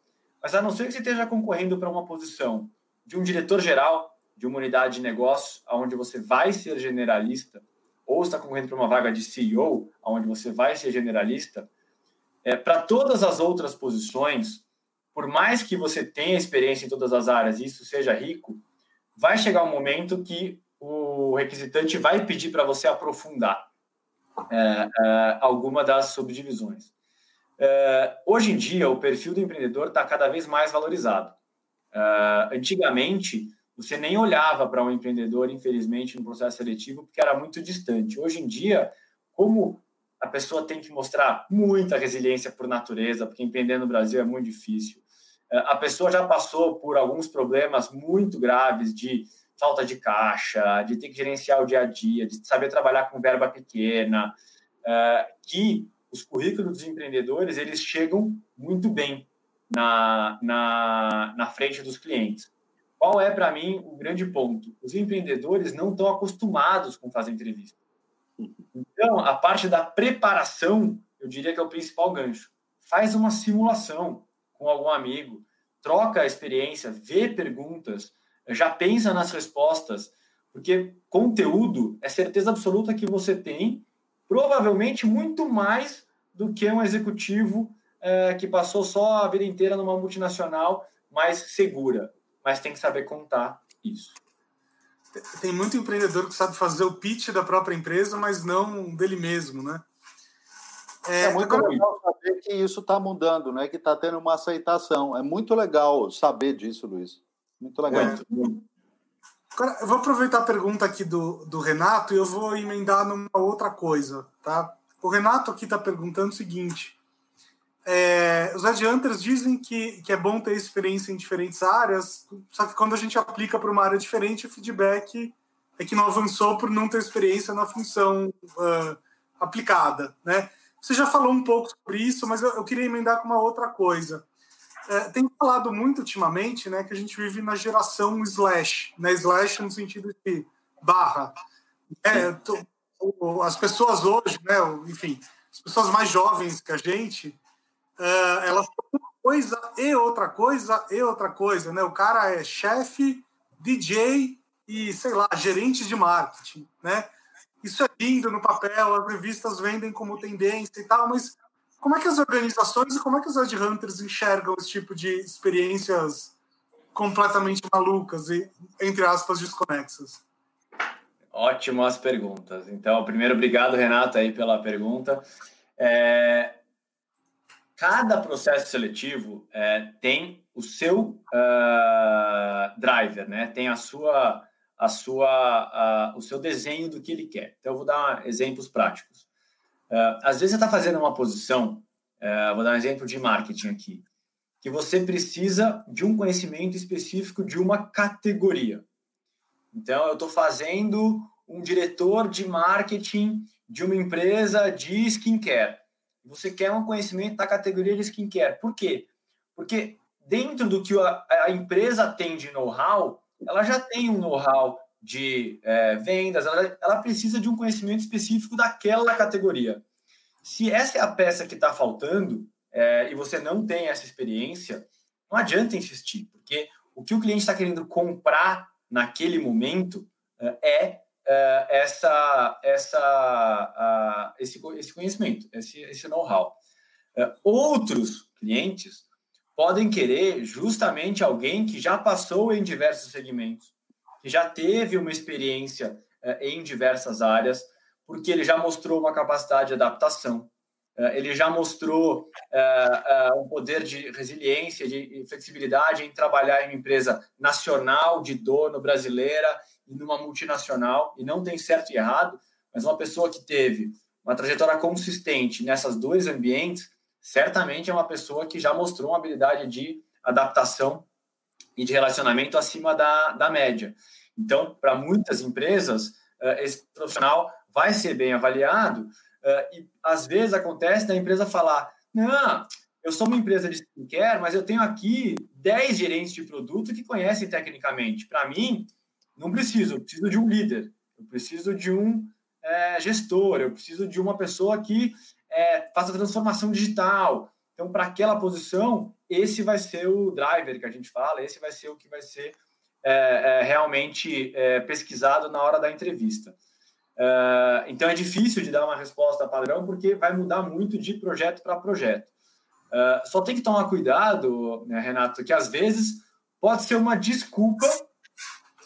Mas a não ser que você esteja concorrendo para uma posição de um diretor geral de uma unidade de negócio, onde você vai ser generalista, ou está concorrendo para uma vaga de CEO, onde você vai ser generalista, é, para todas as outras posições, por mais que você tenha experiência em todas as áreas e isso seja rico, vai chegar um momento que o requisitante vai pedir para você aprofundar é, é, alguma das subdivisões. É, hoje em dia, o perfil do empreendedor está cada vez mais valorizado. É, antigamente, você nem olhava para um empreendedor, infelizmente, no processo seletivo, porque era muito distante. Hoje em dia, como a pessoa tem que mostrar muita resiliência por natureza, porque empreender no Brasil é muito difícil. É, a pessoa já passou por alguns problemas muito graves de falta de caixa, de ter que gerenciar o dia a dia, de saber trabalhar com verba pequena, é, que os currículos dos empreendedores eles chegam muito bem na, na, na frente dos clientes. Qual é, para mim, o grande ponto? Os empreendedores não estão acostumados com fazer entrevista. Então, a parte da preparação, eu diria que é o principal gancho. Faz uma simulação com algum amigo, troca a experiência, vê perguntas, já pensa nas respostas, porque conteúdo é certeza absoluta que você tem, provavelmente muito mais do que um executivo é, que passou só a vida inteira numa multinacional mais segura, mas tem que saber contar isso. Tem muito empreendedor que sabe fazer o pitch da própria empresa, mas não dele mesmo, né? É, é muito agora... legal saber que isso está mudando, né? Que está tendo uma aceitação. É muito legal saber disso, Luiz. Muito legal. Muito. Agora, eu vou aproveitar a pergunta aqui do, do Renato e eu vou emendar numa outra coisa, tá? O Renato aqui está perguntando o seguinte: é, os headhunters dizem que, que é bom ter experiência em diferentes áreas, só que quando a gente aplica para uma área diferente, o feedback é que não avançou por não ter experiência na função uh, aplicada, né? Você já falou um pouco sobre isso, mas eu, eu queria emendar com uma outra coisa. É, tem falado muito ultimamente, né, que a gente vive na geração slash, né, slash no sentido de barra. É, tô, as pessoas hoje, né, enfim, as pessoas mais jovens que a gente, uh, elas uma coisa e outra coisa e outra coisa, né? O cara é chefe, DJ e sei lá, gerente de marketing, né? Isso é lindo no papel, as revistas vendem como tendência e tal, mas como é que as organizações e como é que os headhunters enxergam esse tipo de experiências completamente malucas e, entre aspas, desconexas? Ótimas perguntas. Então, primeiro, obrigado, Renato, aí pela pergunta. É, cada processo seletivo é, tem o seu uh, driver, né? Tem a sua a sua, o seu desenho do que ele quer. Então, eu vou dar exemplos práticos. Uh, às vezes você está fazendo uma posição, uh, vou dar um exemplo de marketing aqui, que você precisa de um conhecimento específico de uma categoria. Então, eu estou fazendo um diretor de marketing de uma empresa de skincare. Você quer um conhecimento da categoria de skincare. Por quê? Porque dentro do que a, empresa tem de know-how, ela já tem um know-how de é, vendas, ela, ela precisa de um conhecimento específico daquela categoria. Se essa é a peça que está faltando é, e você não tem essa experiência, não adianta insistir, porque o que o cliente está querendo comprar naquele momento é, é essa, essa, esse, esse conhecimento, esse, esse know-how. É, outros clientes podem querer justamente alguém que já passou em diversos segmentos, que já teve uma experiência é, em diversas áreas, porque ele já mostrou uma capacidade de adaptação, é, ele já mostrou é, um poder de resiliência, de flexibilidade em trabalhar em uma empresa nacional, de dono brasileira e numa multinacional, e não tem certo e errado, mas uma pessoa que teve uma trajetória consistente nessas dois ambientes, certamente é uma pessoa que já mostrou uma habilidade de adaptação e de relacionamento acima da, da média. Então, para muitas empresas, eh, esse profissional vai ser bem avaliado eh, e às vezes acontece da empresa falar: não, eu sou uma empresa de skincare, mas eu tenho aqui 10 gerentes de produto que conhecem tecnicamente. Para mim, não preciso, eu preciso de um líder, eu preciso de um é, gestor, eu preciso de uma pessoa que é, faça transformação digital. Então, para aquela posição, esse vai ser o driver que a gente fala, esse vai ser o que vai ser é, é, realmente é, pesquisado na hora da entrevista. É, então, é difícil de dar uma resposta padrão, porque vai mudar muito de projeto para projeto. Só tem que tomar cuidado, né, Renato, que às vezes pode ser uma desculpa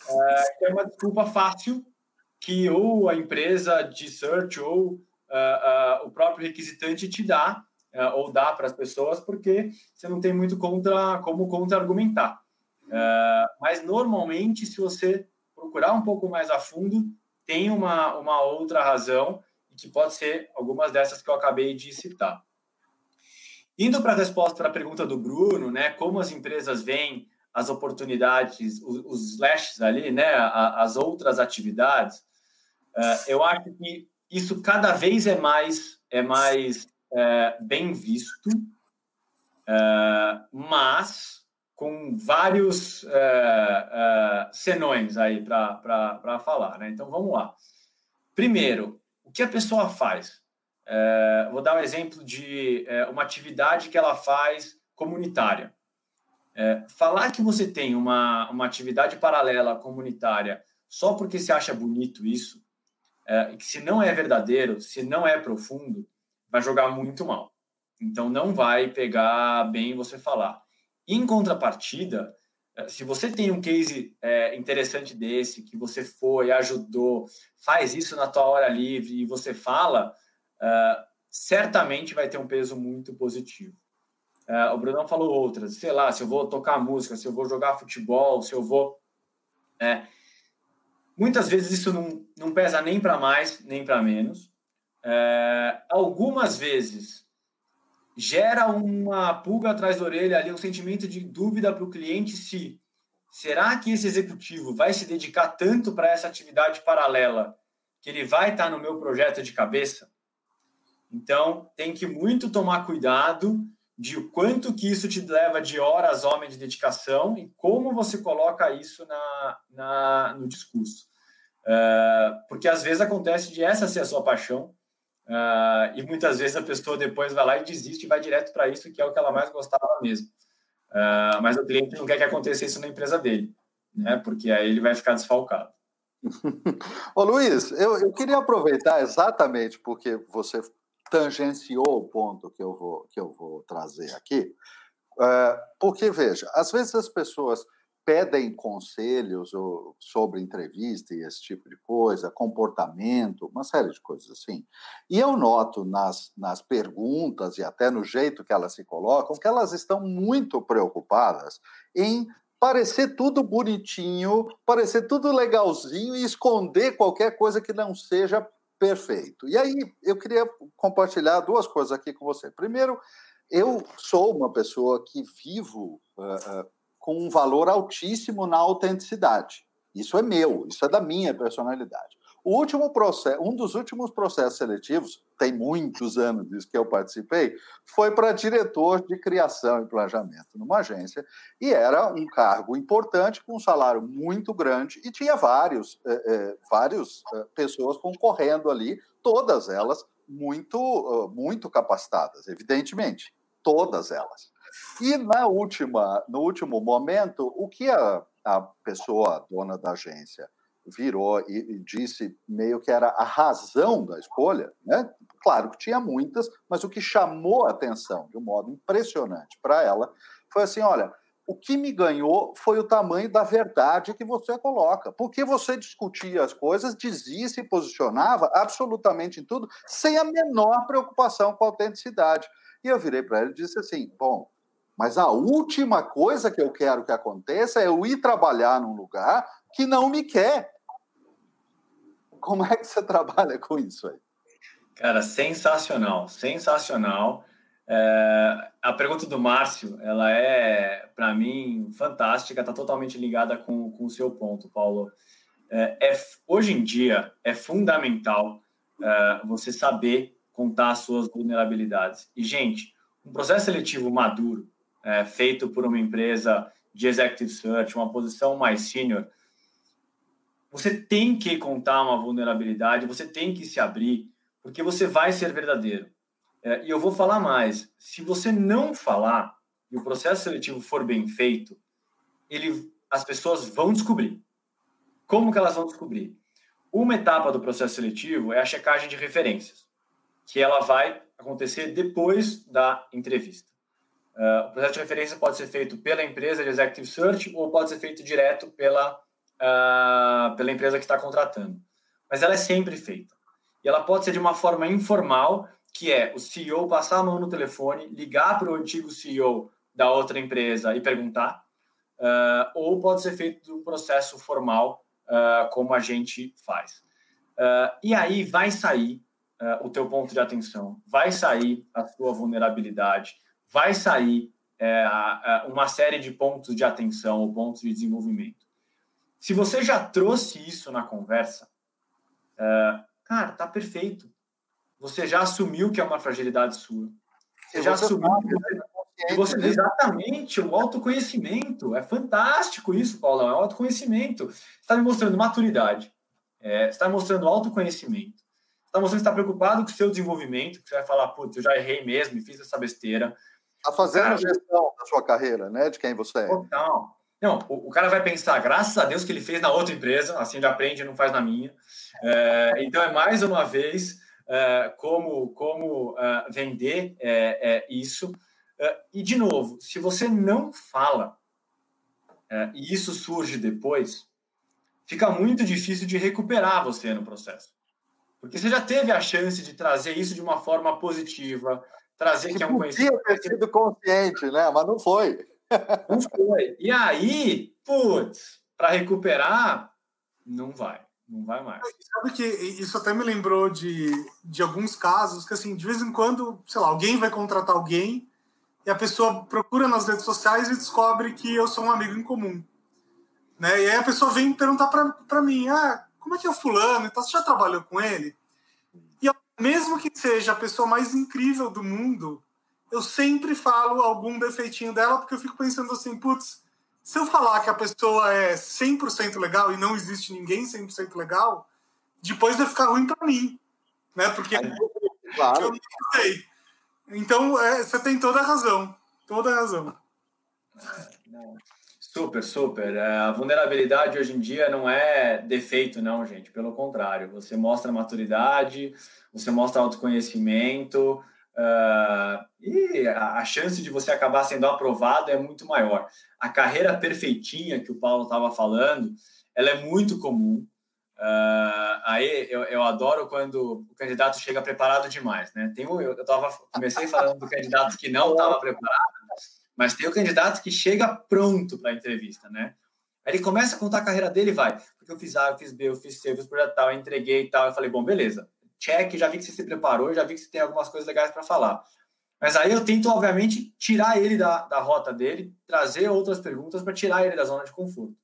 é, é uma desculpa fácil que ou a empresa de search ou uh, uh, o próprio requisitante te dá uh, ou dá para as pessoas porque você não tem muito contra como contra-argumentar. mas normalmente, se você procurar um pouco mais a fundo, tem uma, uma outra razão que pode ser algumas dessas que eu acabei de citar. Indo para a resposta para a pergunta do Bruno, né, como as empresas veem as oportunidades, os, os ali, né, as outras atividades, uh, eu acho que isso cada vez é mais é mais uh, bem visto, uh, mas com vários senões aí para falar, né? Então vamos lá. Primeiro, o que a pessoa faz? vou dar um exemplo de uma atividade que ela faz comunitária. É, falar que você tem uma, uma atividade paralela comunitária só porque se acha bonito isso, é, que se não é verdadeiro, se não é profundo, vai jogar muito mal. Então não vai pegar bem você falar. Em contrapartida, é, se você tem um case é, interessante desse, que você foi, ajudou, faz isso na tua hora livre e você fala, é, certamente vai ter um peso muito positivo. É, o Brunão falou outras, sei lá, se eu vou tocar música, se eu vou jogar futebol, se eu vou. É, muitas vezes isso não, não pesa nem para mais, nem para menos. É, algumas vezes gera uma pulga atrás da orelha ali, um sentimento de dúvida para o cliente se será que esse executivo vai se dedicar tanto para essa atividade paralela que ele vai estar tá no meu projeto de cabeça? Então, tem que muito tomar cuidado de o quanto que isso te leva de horas homem de dedicação e como você coloca isso na, na no discurso. Uh, porque às vezes acontece de essa ser a sua paixão uh, e muitas vezes a pessoa depois vai lá e desiste e vai direto para isso, que é o que ela mais gostava mesmo. Uh, mas o cliente não quer que aconteça isso na empresa dele, né? porque aí ele vai ficar desfalcado. Ô Luiz, eu, eu queria aproveitar exatamente porque você tangenciou o ponto que eu vou, que eu vou trazer aqui, é, porque, veja, às vezes as pessoas pedem conselhos sobre entrevista e esse tipo de coisa, comportamento, uma série de coisas assim. E eu noto nas, nas perguntas e até no jeito que elas se colocam que elas estão muito preocupadas em parecer tudo bonitinho, parecer tudo legalzinho e esconder qualquer coisa que não seja Perfeito. E aí eu queria compartilhar duas coisas aqui com você. Primeiro, eu sou uma pessoa que vivo uh, uh, com um valor altíssimo na autenticidade. Isso é meu, isso é da minha personalidade. O último processo, um dos últimos processos seletivos, tem muitos anos disso que eu participei, foi para diretor de criação e planejamento numa agência, e era um cargo importante, com um salário muito grande, e tinha vários, é, é, vários é, pessoas concorrendo ali, todas elas muito, muito capacitadas, evidentemente, todas elas. E na última, no último momento, o que a, a pessoa, dona da agência, virou e, disse meio que era a razão da escolha, né? Claro que tinha muitas, mas o que chamou a atenção de um modo impressionante para ela foi assim: olha, o que me ganhou foi o tamanho da verdade que você coloca. Porque você discutia as coisas, dizia e se posicionava absolutamente em tudo, sem a menor preocupação com a autenticidade. E eu virei para ele e disse assim: bom, mas a última coisa que eu quero que aconteça é eu ir trabalhar num lugar que não me quer. Como é que você trabalha com isso aí? Cara, sensacional, sensacional. É, a pergunta do Márcio, ela é, para mim, fantástica, está totalmente ligada com, com o seu ponto, Paulo. É, é hoje em dia, é fundamental é, você saber contar as suas vulnerabilidades. E, gente, um processo seletivo maduro, é, feito por uma empresa de executive search, uma posição mais senior, você tem que contar uma vulnerabilidade, você tem que se abrir, porque você vai ser verdadeiro. É, e eu vou falar mais: se você não falar e o processo seletivo for bem feito, ele, as pessoas vão descobrir. Como que elas vão descobrir? Uma etapa do processo seletivo é a checagem de referências, que ela vai acontecer depois da entrevista. Uh, o processo de referência pode ser feito pela empresa de Executive Search ou pode ser feito direto pela uh, pela empresa que está contratando. Mas ela é sempre feita. E ela pode ser de uma forma informal, que é o CEO passar a mão no telefone, ligar para o antigo CEO da outra empresa e perguntar, uh, ou pode ser feito um processo formal, uh, como a gente faz. Uh, e aí vai sair o teu ponto de atenção, vai sair a tua vulnerabilidade, vai sair uma série de pontos de atenção ou pontos de desenvolvimento. Se você já trouxe isso na conversa, cara, tá perfeito. Você já assumiu que é uma fragilidade sua. Você já assumiu que você você, exatamente, o autoconhecimento. É fantástico isso, Paulão. É o autoconhecimento. Você está me mostrando maturidade. É, você está mostrando autoconhecimento. Você está mostrando que está preocupado com o seu desenvolvimento, que você vai falar, putz, eu já errei mesmo e fiz essa besteira. Está fazendo cara, a gestão da sua carreira, né? De quem você é. Total. Não, o, o, cara vai pensar, graças a Deus que ele fez na outra empresa, assim ele aprende e não faz na minha. É, então, é mais uma vez é, como, como uh, vender é, isso e, de novo, se você não fala, e isso surge depois, fica muito difícil de recuperar você no processo. Porque você já teve a chance de trazer isso de uma forma positiva, trazer que, que é um conhecimento. ter sido consciente, né? Mas não foi. Não foi. E aí, putz, para recuperar, não vai. Não vai mais. Sabe que isso até me lembrou de, de alguns casos que, assim, de vez em quando, sei lá, alguém vai contratar alguém e a pessoa procura nas redes sociais e descobre que eu sou um amigo em comum. Né? E aí a pessoa vem perguntar para mim, ah, como é que é o fulano? Então, você já trabalhou com ele? E mesmo que seja a pessoa mais incrível do mundo, eu sempre falo algum defeitinho dela, porque eu fico pensando assim, putz, se eu falar que a pessoa é 100% legal e não existe ninguém 100% legal, depois vai ficar ruim para mim, né? Porque claro. eu não sei. Então, é, você tem toda a razão. Toda a razão. Super, super. É, a vulnerabilidade hoje em dia não é defeito, não, gente. Pelo contrário, você mostra maturidade, você mostra autoconhecimento uh, e a chance de você acabar sendo aprovado é muito maior. A carreira perfeitinha que o Paulo estava falando, ela é muito comum. Uh, aí eu, eu adoro quando o candidato chega preparado demais, né? Tem eu, eu tava, comecei falando do candidato que não estava preparado, mas tem o candidato que chega pronto para a entrevista, né? Aí ele começa a contar a carreira dele e vai, porque eu fiz A, eu fiz B, eu fiz C, eu fiz projeto tal, eu entreguei e tal. Eu falei, bom, beleza, check, já vi que você se preparou, já vi que você tem algumas coisas legais para falar. Mas aí eu tento, obviamente, tirar ele da, da rota dele, trazer outras perguntas para tirar ele da zona de conforto.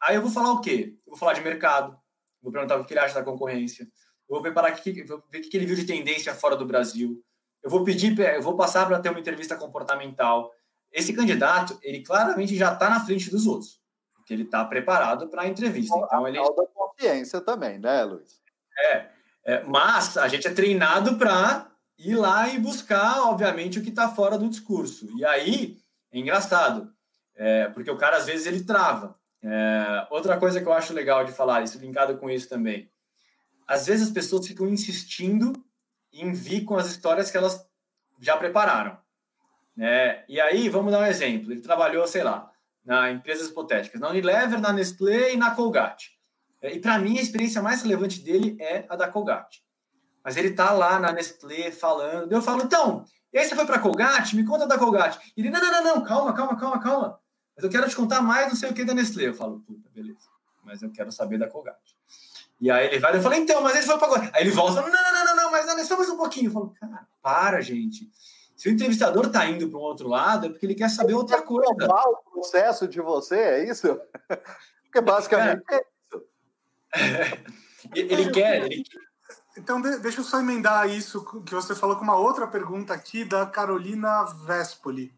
Aí eu vou falar o quê? Eu vou falar de mercado, vou perguntar o que ele acha da concorrência, vou preparar que, vou ver o que ele viu de tendência fora do Brasil, eu vou pedir, eu vou passar para ter uma entrevista comportamental. Esse candidato, ele claramente já está na frente dos outros, porque ele está preparado para a entrevista. Então, ele... da consciência também, né, Luiz? É, é mas a gente é treinado para ir lá e buscar, obviamente, o que está fora do discurso. E aí, é engraçado, é, porque o cara, às vezes, ele trava. É, outra coisa que eu acho legal de falar, isso linkado com isso também. Às vezes as pessoas ficam insistindo em vir com as histórias que elas já prepararam. Né? E aí, vamos dar um exemplo. Ele trabalhou, sei lá, na empresas hipotéticas, na Unilever, na Nestlé e na Colgate. É, e para mim, a experiência mais relevante dele é a da Colgate. Mas ele tá lá na Nestlé falando. Eu falo, então, e aí você foi para Colgate? Me conta da Colgate. Ele, não, não, não, não, calma, calma, calma, calma mas eu quero te contar mais não sei o que da Nestlé. Eu falo, puta, beleza, mas eu quero saber da Colgate. E aí ele vai, eu falo, então, mas ele foi para Aí ele volta, não, não, não, não, não, mas não, só mais um pouquinho. Eu falo, cara, para, gente. Se o entrevistador tá indo para um outro lado, é porque ele quer saber outra coisa. o processo de você, é isso? Porque basicamente é, é. ele quer, ele Então, deixa eu só emendar isso que você falou com uma outra pergunta aqui da Carolina Vespoli.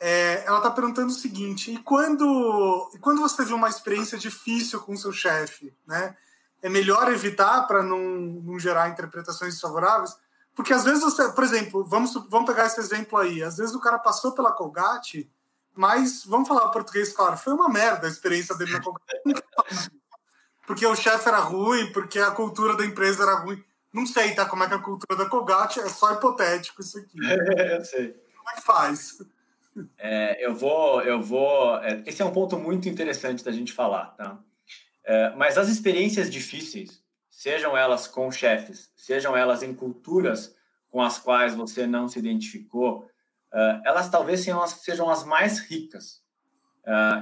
É, ela está perguntando o seguinte: e quando, e quando você teve uma experiência difícil com seu chefe, né? É melhor evitar para não, não gerar interpretações desfavoráveis? Porque às vezes você, por exemplo, vamos, vamos pegar esse exemplo aí. Às vezes o cara passou pela Colgate, mas vamos falar português, claro, foi uma merda a experiência dele na Colgate. Porque o chefe era ruim, porque a cultura da empresa era ruim. Não sei, tá? Como é que é a cultura da Colgate é só hipotético isso aqui. É, eu sei. Como é que faz? É, eu vou, eu vou. É, esse é um ponto muito interessante da gente falar, tá? É, mas as experiências difíceis, sejam elas com chefes, sejam elas em culturas com as quais você não se identificou, uh, elas talvez sejam as, sejam as mais ricas.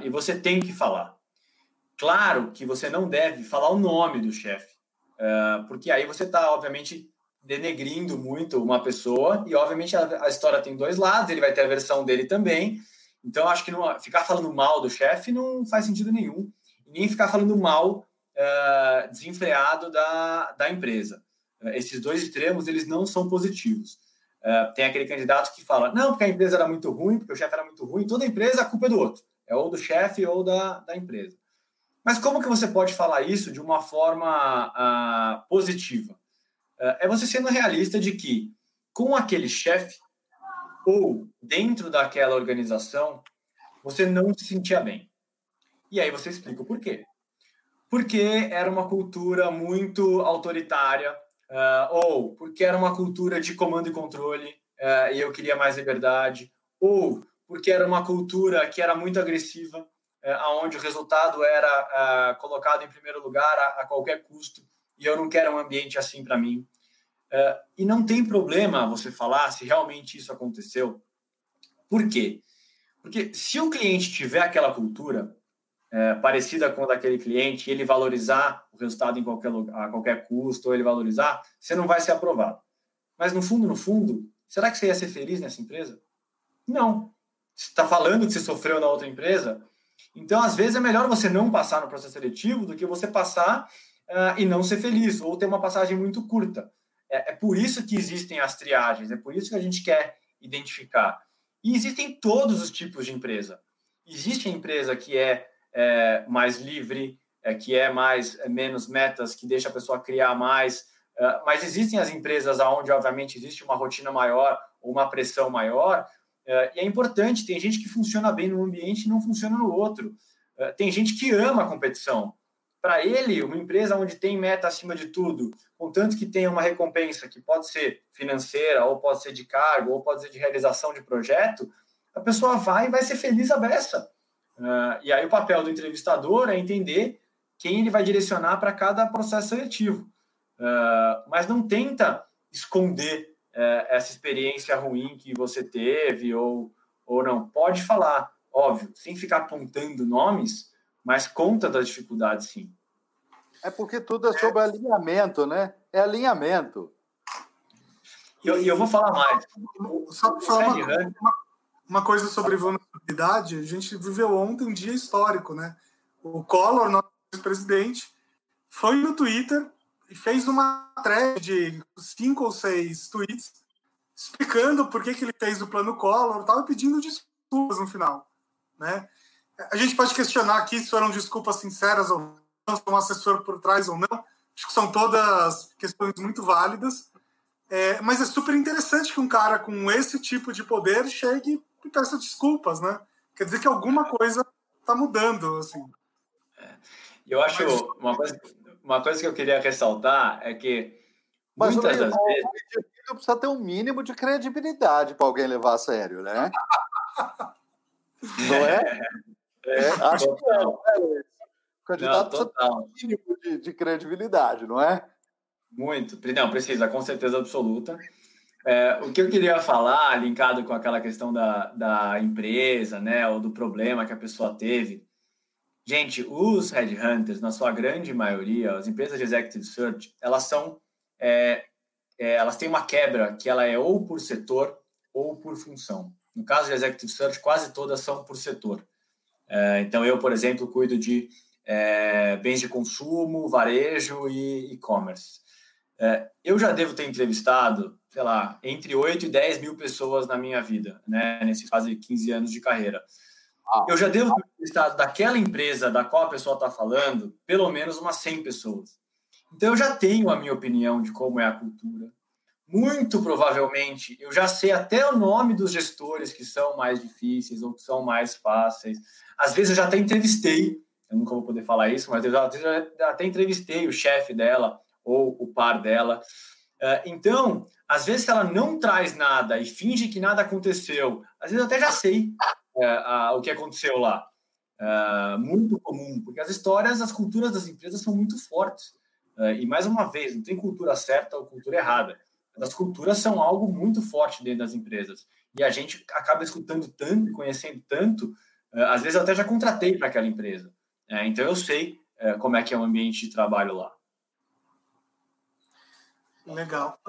E você tem que falar. Claro que você não deve falar o nome do chefe, uh, porque aí você está, obviamente, denegrindo muito uma pessoa, e obviamente a, história tem dois lados, ele vai ter a versão dele também. Então, acho que não, ficar falando mal do chefe não faz sentido nenhum, nem ficar falando mal desenfreado da, da empresa. Eh, esses dois extremos eles não são positivos. Uh, tem aquele candidato que fala, não, porque a empresa era muito ruim, porque o chefe era muito ruim, toda empresa a culpa é do outro, é ou do chefe ou da, da empresa. Mas como que você pode falar isso de uma forma uh, positiva? Uh, é você sendo realista de que com aquele chefe ou dentro daquela organização, você não se sentia bem. E aí você explica o porquê. Porque era uma cultura muito autoritária, uh, ou porque era uma cultura de comando e controle uh, e eu queria mais liberdade, ou porque era uma cultura que era muito agressiva, uh, aonde o resultado era uh, colocado em primeiro lugar a, a, qualquer custo, e eu não quero um ambiente assim para mim. e não tem problema você falar se realmente isso aconteceu. Por quê? Porque se o cliente tiver aquela cultura, é, parecida com a daquele cliente, ele valorizar o resultado em qualquer lugar, a qualquer custo, ou ele valorizar, você não vai ser aprovado. Mas no fundo, no fundo, será que você ia ser feliz nessa empresa? Não. Você está falando que você sofreu na outra empresa? Então, às vezes, é melhor você não passar no processo seletivo do que você passar uh, e não ser feliz, ou ter uma passagem muito curta. É, é por isso que existem as triagens, é por isso que a gente quer identificar. E existem todos os tipos de empresa. Existe a empresa que é é, mais livre, é, que é mais é, menos metas, que deixa a pessoa criar mais. É, mas existem as empresas onde, obviamente, existe uma rotina maior, uma pressão maior, e é importante. Tem gente que funciona bem num ambiente e não funciona no outro. É, tem gente que ama a competição. Para ele, uma empresa onde tem meta acima de tudo, contanto que tenha uma recompensa que pode ser financeira, ou pode ser de cargo, ou pode ser de realização de projeto, a pessoa vai e vai ser feliz a beça. Uh, e aí o papel do entrevistador é entender quem ele vai direcionar para cada processo seletivo. Mas não tenta esconder uh, essa experiência ruim que você teve ou, ou não. Pode falar, óbvio, sem ficar apontando nomes, mas conta das dificuldades, sim. É porque tudo é sobre alinhamento, né? É alinhamento. E eu, eu, vou falar mais. Só, só uma, uma, uma coisa sobre vulnerabilidade, a gente viveu ontem um dia histórico, né? O Collor, nosso presidente, foi no Twitter fez uma thread de cinco ou seis tweets explicando por que, que ele fez o plano Collor tal, e pedindo desculpas no final, né? A gente pode questionar aqui se foram desculpas sinceras ou não, se um assessor por trás ou não. Acho que são todas questões muito válidas. É, mas é super interessante que um cara com esse tipo de poder chegue e peça desculpas, né? Quer dizer que alguma coisa está mudando, assim. É. Eu acho uma coisa, uma coisa que eu queria ressaltar é que Mas muitas das vezes precisa ter um mínimo de credibilidade para alguém levar a sério, né? Não é? é acho que é. Né, o candidato não, precisa ter um mínimo de, de credibilidade, não é? Muito. Não, precisa, com certeza absoluta. É, o que eu queria falar, linkado com aquela questão da, da empresa, né, ou do problema que a pessoa teve. Gente, os headhunters, na sua grande maioria, as empresas de executive search, elas são, é, é, elas têm uma quebra que ela é ou por setor ou por função. No caso de executive search, quase todas são por setor. É, então, eu, por exemplo, cuido de é, bens de consumo, varejo e e-commerce. É, eu já devo ter entrevistado sei lá, entre 8 e 10 mil pessoas na minha vida, né, nesses quase 15 anos de carreira. Eu já devo ter entrevistado daquela empresa da qual a pessoa está falando, pelo menos umas 100 pessoas. Então, eu já tenho a minha opinião de como é a cultura. Muito provavelmente, eu já sei até o nome dos gestores que são mais difíceis ou que são mais fáceis. Às vezes, eu já até entrevistei, eu nunca vou poder falar isso, mas eu já, já até entrevistei o chefe dela ou o par dela. Uh, então, às vezes, ela não traz nada e finge que nada aconteceu, às vezes eu até já sei a, o que aconteceu lá. Uh, muito comum, porque as histórias, as culturas das empresas são muito fortes. Uh, e mais uma vez, não tem cultura certa ou cultura errada. As culturas são algo muito forte dentro das empresas. E a gente acaba escutando tanto conhecendo tanto, uh, às vezes eu até já contratei para aquela empresa. Uh, então eu sei como é que é o ambiente de trabalho lá. Legal.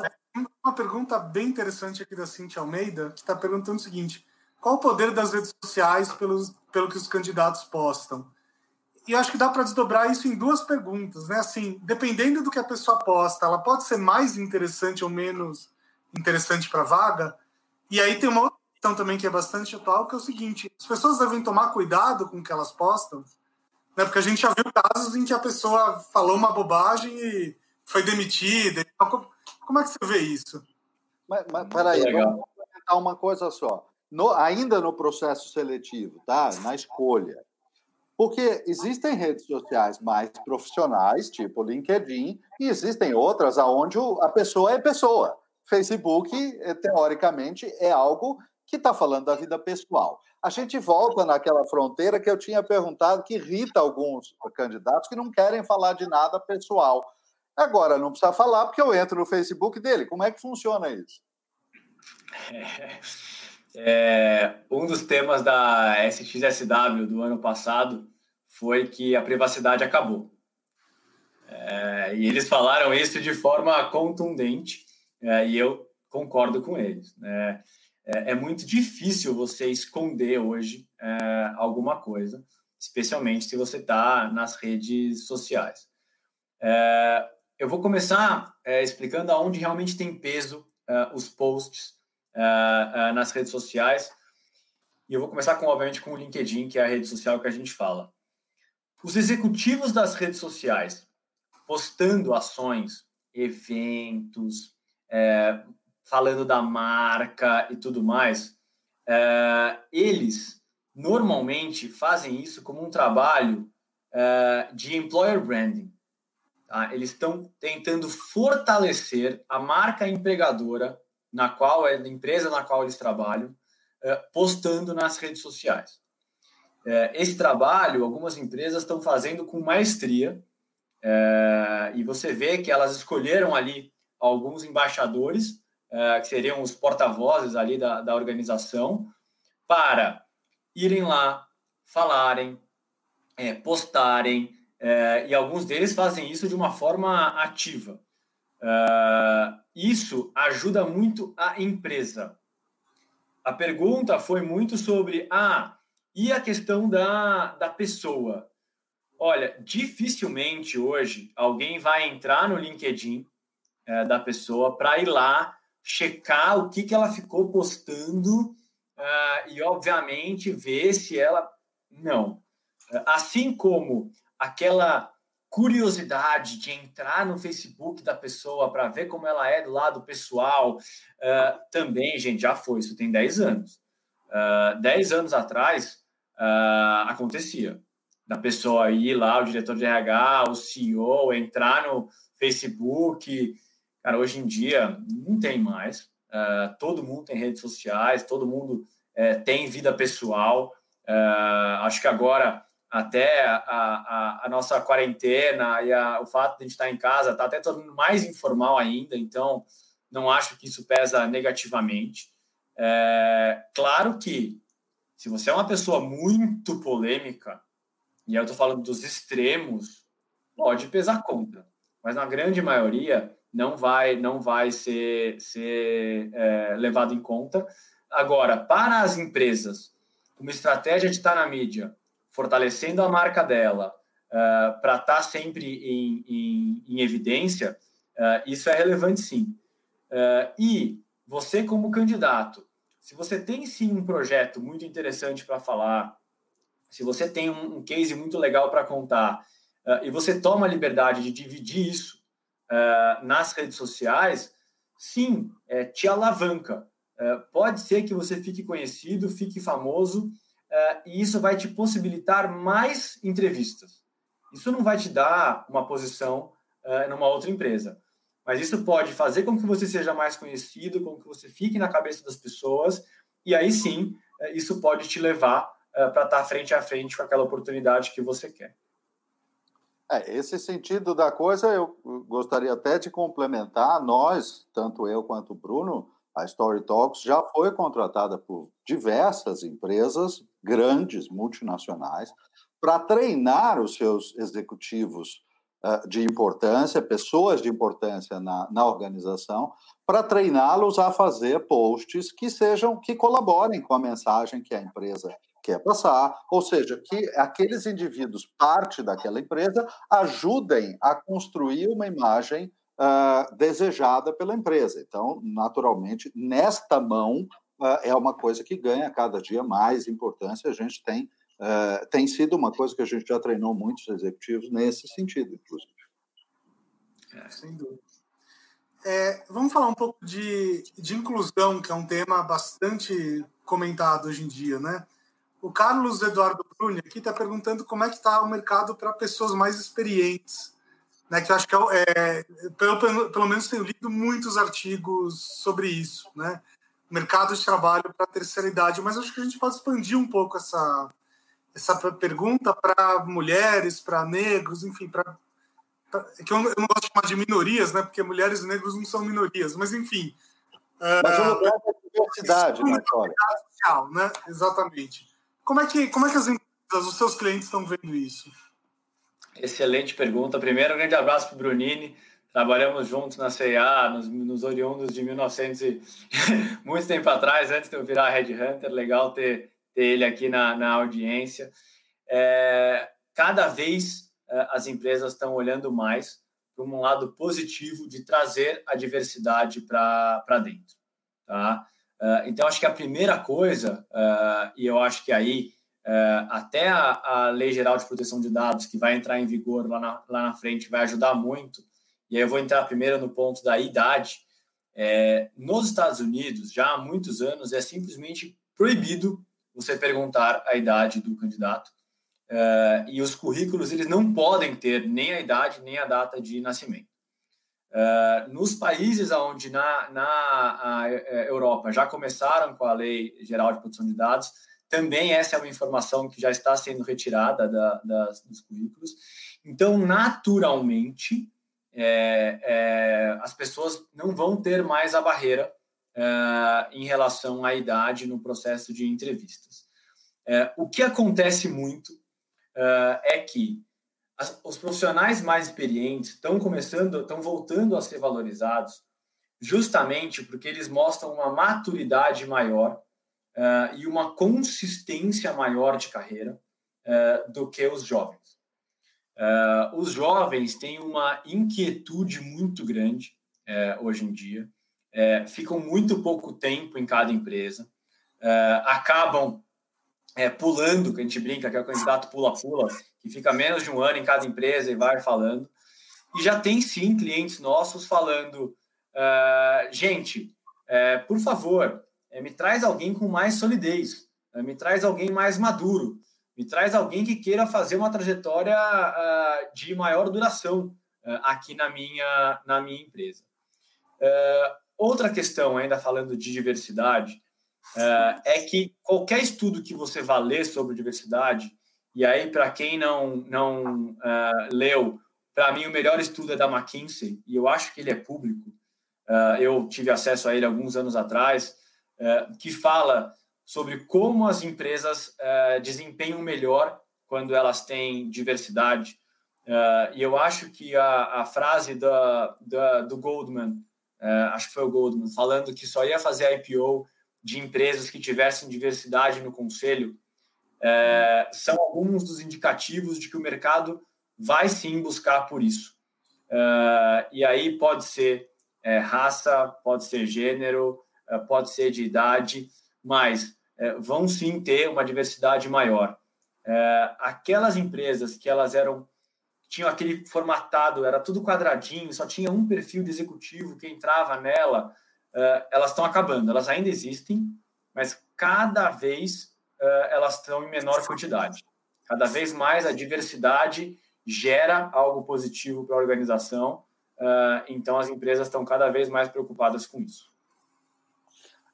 Uma pergunta bem interessante aqui da Cintia Almeida, que está perguntando o seguinte: qual o poder das redes sociais pelos, pelo que os candidatos postam? E acho que dá para desdobrar isso em duas perguntas, né? Assim, dependendo do que a pessoa posta, ela pode ser mais interessante ou menos interessante para a vaga. E aí tem uma outra questão também que é bastante atual, que é o seguinte: as pessoas devem tomar cuidado com o que elas postam, né? Porque a gente já viu casos em que a pessoa falou uma bobagem e foi demitida. Como é que você vê isso? Mas, mas peraí, vamos comentar uma coisa só no, ainda no processo seletivo, tá? na escolha. Porque existem redes sociais mais profissionais, tipo LinkedIn, e existem outras onde a pessoa é pessoa. Facebook, eh, teoricamente, é algo que está falando da vida pessoal. A gente volta naquela fronteira que eu tinha perguntado, que irrita alguns candidatos que não querem falar de nada pessoal. Agora, não precisa falar, porque eu entro no Facebook dele. Como é que funciona isso? É. É, um dos temas da SXSW do ano passado foi que a privacidade acabou. É, e eles falaram isso de forma contundente, é, e eu concordo com eles. Né? É, é, muito difícil você esconder hoje é, alguma coisa, especialmente se você está nas redes sociais. É, eu vou começar explicando aonde realmente tem peso os posts uh, nas redes sociais. E eu vou começar, com, obviamente, com o LinkedIn, que é a rede social que a gente fala. Os executivos das redes sociais postando ações, eventos, é, falando da marca e tudo mais, é, eles normalmente fazem isso como um trabalho é, de employer branding. Tá? Eles estão tentando fortalecer a marca empregadora na qual é a empresa na qual eles trabalham, é, postando nas redes sociais. É, esse trabalho, algumas empresas estão fazendo com maestria, é, e você vê que elas escolheram ali alguns embaixadores, que seriam os porta-vozes ali da, da organização, para irem lá, falarem, postarem, e alguns deles fazem isso de uma forma ativa. Uh, isso ajuda muito a empresa. A pergunta foi muito sobre ah, e a questão da, da pessoa. Olha, dificilmente hoje alguém vai entrar no LinkedIn é, da pessoa para ir lá checar o que, que ela ficou postando uh, e, obviamente, ver se ela. Não. Assim como aquela curiosidade de entrar no Facebook da pessoa para ver como ela é do lado pessoal, uh, também, gente, já foi, isso tem 10 anos. Uh, 10 anos atrás, uh, acontecia. Da pessoa ir lá, o diretor de RH, o CEO, entrar no Facebook. Cara, hoje em dia, não tem mais. Uh, todo mundo tem redes sociais, todo mundo tem vida pessoal. Acho que agora até a, a, a nossa quarentena e a, o fato de a gente estar em casa está até tornando mais informal ainda, então não acho que isso pesa negativamente. É, claro que se você é uma pessoa muito polêmica, e eu estou falando dos extremos, pode pesar contra, mas na grande maioria não vai não vai ser, ser é, levado em conta. Agora, para as empresas, uma estratégia de estar na mídia fortalecendo a marca dela uh, para estar tá sempre em, em, em evidência, uh, isso é relevante sim. Uh, e você, como candidato, se você tem sim um projeto muito interessante para falar, se você tem um, um case muito legal para contar, e você toma a liberdade de dividir isso nas redes sociais, sim, é, te alavanca. pode ser que você fique conhecido, fique famoso, uh, e isso vai te possibilitar mais entrevistas. Isso não vai te dar uma posição uh, numa outra empresa, mas isso pode fazer com que você seja mais conhecido, com que você fique na cabeça das pessoas, e aí sim, uh, isso pode te levar para estar frente a frente com aquela oportunidade que você quer. É, esse sentido da coisa eu gostaria até de complementar. Nós, tanto eu quanto o Bruno, a Story Talks já foi contratada por diversas empresas grandes, multinacionais, para treinar os seus executivos uh, de importância, pessoas de importância na, na organização, para treiná-los a fazer posts que sejam, que colaborem com a mensagem que a empresa quer passar, ou seja, que aqueles indivíduos, parte daquela empresa, ajudem a construir uma imagem uh, desejada pela empresa. Então, naturalmente, nesta mão, é uma coisa que ganha cada dia mais importância. A gente tem, uh, tem sido uma coisa que a gente já treinou muitos executivos nesse sentido, inclusive. É, sem dúvida. É, vamos falar um pouco de, de inclusão, que é um tema bastante comentado hoje em dia, né? O Carlos Eduardo Bruni aqui está perguntando como é que está o mercado para pessoas mais experientes, né? Que eu acho que é, é pelo, pelo, pelo menos tenho lido muitos artigos sobre isso, né? Mercado de trabalho para a terceira idade, mas acho que a gente pode expandir um pouco essa essa pergunta para mulheres, para negros, enfim, para que eu, eu, não gosto de chamar de minorias, né? Porque mulheres e negros não são minorias, mas enfim. Mas uh, lugar da diversidade, né, social, né? Exatamente. Como é que, como é que as empresas, os seus clientes estão vendo isso? Excelente pergunta. Primeiro, um grande abraço para o Brunini. Trabalhamos juntos na CIA, nos, nos oriundos de 1900 e... muito tempo atrás, antes de eu virar Red Hunter. Legal ter, ter ele aqui na, na audiência. É, cada vez é, as empresas estão olhando mais para um lado positivo de trazer a diversidade para dentro. Tá? Uh, então, acho que a primeira coisa, uh, e eu acho que aí uh, até a, a, Lei Geral de Proteção de Dados, que vai entrar em vigor lá na, lá na frente, vai ajudar muito. E aí eu vou entrar primeiro no ponto da idade. É, nos Estados Unidos, já há muitos anos, é simplesmente proibido você perguntar a idade do candidato. e os currículos eles não podem ter nem a idade nem a data de nascimento. Uh, nos países onde na, na é, Europa já começaram com a Lei Geral de Proteção de Dados, também essa é uma informação que já está sendo retirada da, das, dos currículos. Então, naturalmente, é, é, as pessoas não vão ter mais a barreira é, em relação à idade no processo de entrevistas. É, o que acontece muito é que as, os profissionais mais experientes estão começando, estão voltando a ser valorizados, justamente porque eles mostram uma maturidade maior uh, e uma consistência maior de carreira do que os jovens. Uh, os jovens têm uma inquietude muito grande hoje em dia, ficam muito pouco tempo em cada empresa, acabam pulando, que a gente brinca que é o candidato pula-pula, que fica menos de um ano em cada empresa e vai falando. E já tem sim clientes nossos falando: uh, gente, uh, por favor, uh, me traz alguém com mais solidez, me traz alguém mais maduro, me traz alguém que queira fazer uma trajetória de maior duração aqui na minha, na minha empresa. outra questão, ainda falando de diversidade, é que qualquer estudo que você vá ler sobre diversidade, e aí, para quem não, não uh, leu, para mim o melhor estudo é da McKinsey, e eu acho que ele é público. Uh, eu tive acesso a ele alguns anos atrás, uh, que fala sobre como as empresas desempenham melhor quando elas têm diversidade. e eu acho que a, a frase da, da, do Goldman, acho que foi o Goldman, falando que só ia fazer IPO de empresas que tivessem diversidade no conselho, são alguns dos indicativos de que o mercado vai sim buscar por isso. E aí pode ser raça, pode ser gênero, pode ser de idade, mas vão sim ter uma diversidade maior. É, aquelas empresas que elas eram tinham aquele formatado, era tudo quadradinho, só tinha um perfil de executivo que entrava nela, elas estão acabando. Elas ainda existem, mas cada vez elas estão em menor quantidade. Cada vez mais a diversidade gera algo positivo para a organização, então as empresas estão cada vez mais preocupadas com isso.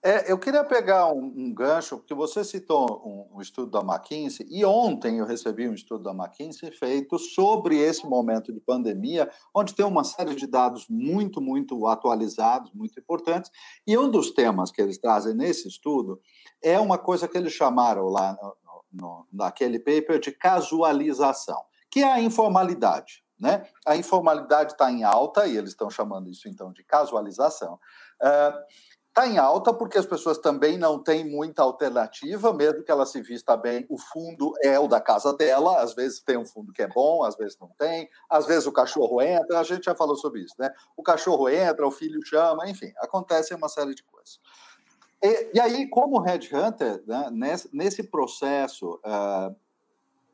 É, eu queria pegar um, um, gancho, porque você citou um, um, estudo da McKinsey, e ontem eu recebi um estudo da McKinsey feito sobre esse momento de pandemia, onde tem uma série de dados muito, muito atualizados, muito importantes, e um dos temas que eles trazem nesse estudo é uma coisa que eles chamaram lá no, no, naquele paper de casualização, que é a informalidade. Né? A informalidade está em alta, e eles estão chamando isso então de casualização. Uh, Está em alta porque as pessoas também não têm muita alternativa, mesmo que ela se vista bem, o fundo é o da casa dela, às vezes tem um fundo que é bom, às vezes não tem, às vezes o cachorro entra, a gente já falou sobre isso, né? O cachorro entra, o filho chama, enfim, acontece uma série de coisas. E, e aí, como headhunter, né, nesse, nesse processo, uh,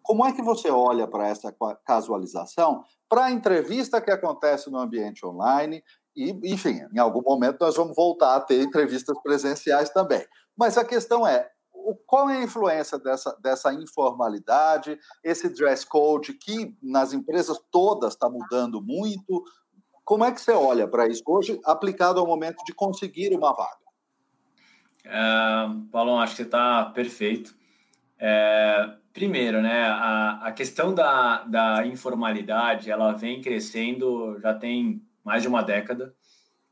como é que você olha para essa casualização, para a entrevista que acontece no ambiente online, e, enfim, em algum momento nós vamos voltar a ter entrevistas presenciais também. Mas a questão é, qual é a influência dessa, dessa informalidade, esse dress code que nas empresas todas está mudando muito? Como é que você olha para isso hoje, aplicado ao momento de conseguir uma vaga? Paulo, acho que está perfeito. É, primeiro, né, a, a questão da, da informalidade, ela vem crescendo, já tem mais de uma década.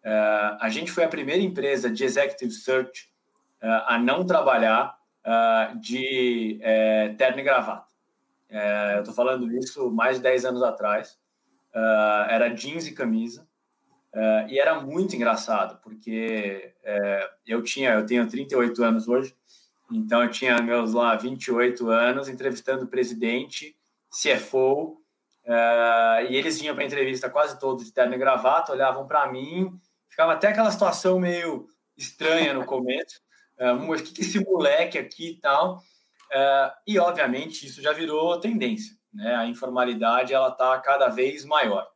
Uh, a gente foi a primeira empresa de executive search uh, a não trabalhar uh, de terno e gravata. eu estou falando isso mais de 10 anos atrás. era jeans e camisa. e era muito engraçado, porque eu tinha, eu tenho 38 anos hoje, então eu tinha meus lá 28 anos entrevistando o presidente, CFO, e eles vinham para entrevista quase todos de terno e gravata, olhavam para mim, ficava até aquela situação meio estranha no começo. Uh, o que, esse moleque aqui e tal? Uh, e, obviamente, isso já virou tendência. Né? A informalidade ela está cada vez maior.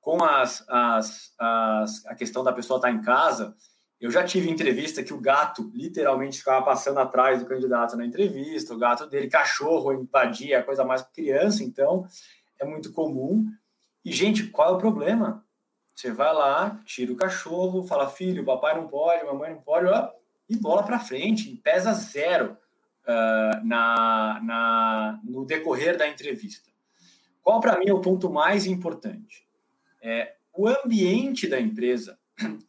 Com as, as, as, a questão da pessoa estar tá em casa, eu já tive entrevista que o gato literalmente ficava passando atrás do candidato na entrevista, o gato dele, cachorro, invadia, coisa mais criança, então é muito comum. E, gente, qual é o problema? Você vai lá, tira o cachorro, fala, filho, papai não pode, mamãe não pode, ó, e bola para frente, pesa zero uh, na, na, no decorrer da entrevista. Qual, para mim, é o ponto mais importante? É o ambiente da empresa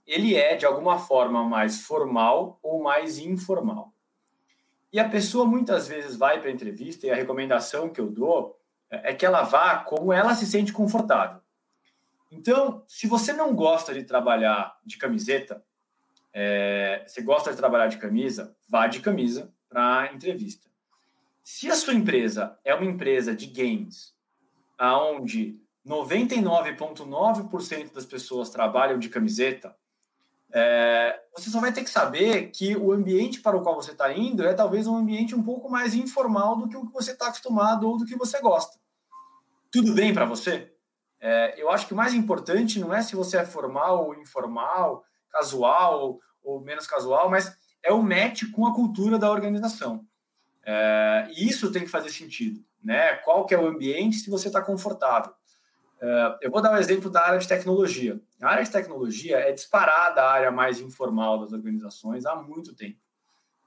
ele é de alguma forma mais formal ou mais informal. E a pessoa muitas vezes vai para a entrevista e a recomendação que eu dou é que ela vá como ela se sente confortável. Então, se você não gosta de trabalhar de camiseta, é, você gosta de trabalhar de camisa, vá de camisa para a entrevista. Se a sua empresa é uma empresa de games, aonde 99,9% das pessoas trabalham de camiseta, é, você só vai ter que saber que o ambiente para o qual você está indo é talvez um ambiente um pouco mais informal do que o que você está acostumado ou do que você gosta. Tudo bem para você? É, eu acho que o mais importante não é se você é formal ou informal, casual ou, menos casual, mas é o match com a cultura da organização. É, e isso tem que fazer sentido. Né? Qual que é o ambiente se você está confortável? Uh, eu vou dar um exemplo da área de tecnologia. A área de tecnologia é disparada a área mais informal das organizações há muito tempo.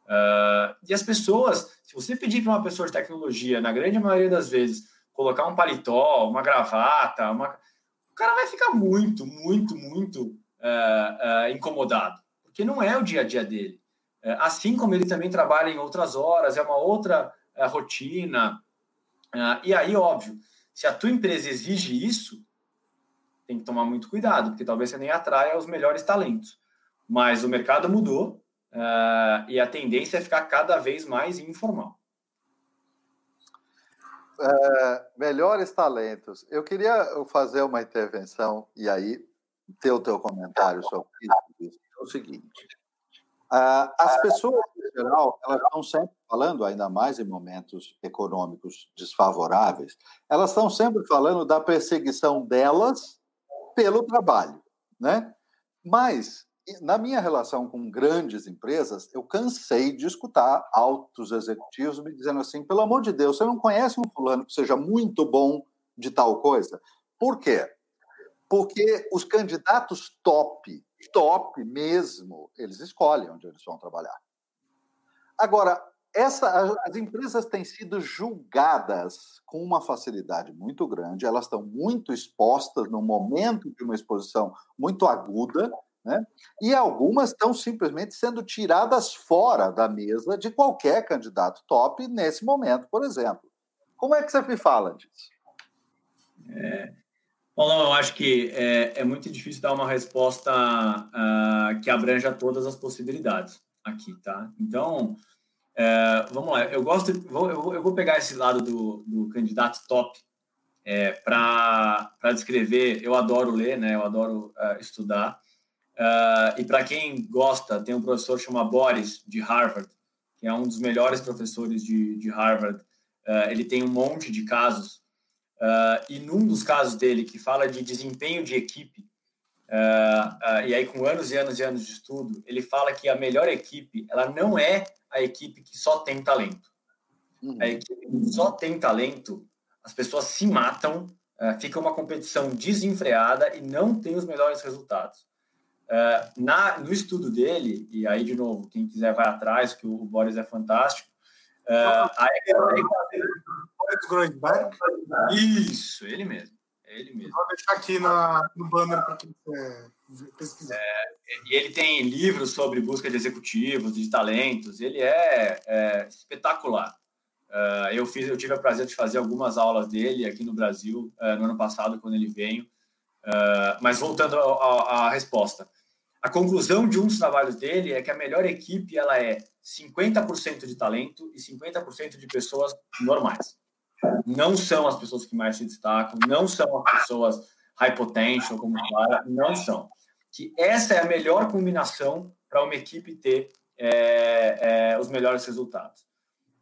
Uh, e as pessoas, se você pedir para uma pessoa de tecnologia, na grande maioria das vezes, colocar um paletó, uma gravata, uma... o cara vai ficar muito, muito, muito uh, incomodado, porque não é o dia a dia dele. assim como ele também trabalha em outras horas, é uma outra rotina. e aí, óbvio, se a tua empresa exige isso, tem que tomar muito cuidado, porque talvez você nem atraia os melhores talentos. Mas o mercado mudou uh, e a tendência é ficar cada vez mais informal. Uh, melhores talentos. Eu queria fazer uma intervenção e aí ter o teu comentário sobre isso. É o seguinte: uh, as pessoas geral elas estão sempre falando, ainda mais em momentos econômicos desfavoráveis, elas estão sempre falando da perseguição delas pelo trabalho, né? Mas na minha relação com grandes empresas, eu cansei de escutar altos executivos me dizendo assim: pelo amor de Deus, você não conhece um fulano que seja muito bom de tal coisa? Por quê? Porque os candidatos top top mesmo, eles escolhem onde eles vão trabalhar. Agora, essa, as empresas têm sido julgadas com uma facilidade muito grande, elas estão muito expostas no momento de uma exposição muito aguda, né? e algumas estão simplesmente sendo tiradas fora da mesa de qualquer candidato top nesse momento, por exemplo. Como é que você me fala disso? É, eu acho que é, é, muito difícil dar uma resposta uh, que abranja todas as possibilidades aqui, tá? Então, é, vamos lá, eu gosto, vou, eu, eu, vou, pegar esse lado do, do candidato top é, para descrever. Eu adoro ler, né? Eu adoro uh, estudar. Uh, e para quem gosta, tem um professor chamado Boris de Harvard, que é um dos melhores professores de, de Harvard. Uh, ele tem um monte de casos e num dos casos dele que fala de desempenho de equipe e aí com anos e anos e anos de estudo, ele fala que a melhor equipe ela não é a equipe que só tem talento. Uhum. A equipe que só tem talento, as pessoas se matam, uh, fica uma competição desenfreada e não tem os melhores resultados. Uh, na, no estudo dele, e aí, de novo, quem quiser vai atrás, que o, o Boris é fantástico. Uh, aí, isso, ele mesmo. Ele mesmo. Vou deixar aqui na, no banner para quem quiser pesquisar. É, e ele tem livros sobre busca de executivos, de talentos. Ele é, é espetacular. Uh, eu fiz, eu tive o prazer de fazer algumas aulas dele aqui no Brasil uh, no ano passado quando ele veio. Uh, mas voltando à resposta, a conclusão de um dos trabalhos dele é que a melhor equipe ela é 50% de talento e 50% de pessoas normais. Não são as pessoas que mais se destacam, não são as pessoas high potential, como fala, não são que essa é a melhor combinação para uma equipe ter é, é, os melhores resultados.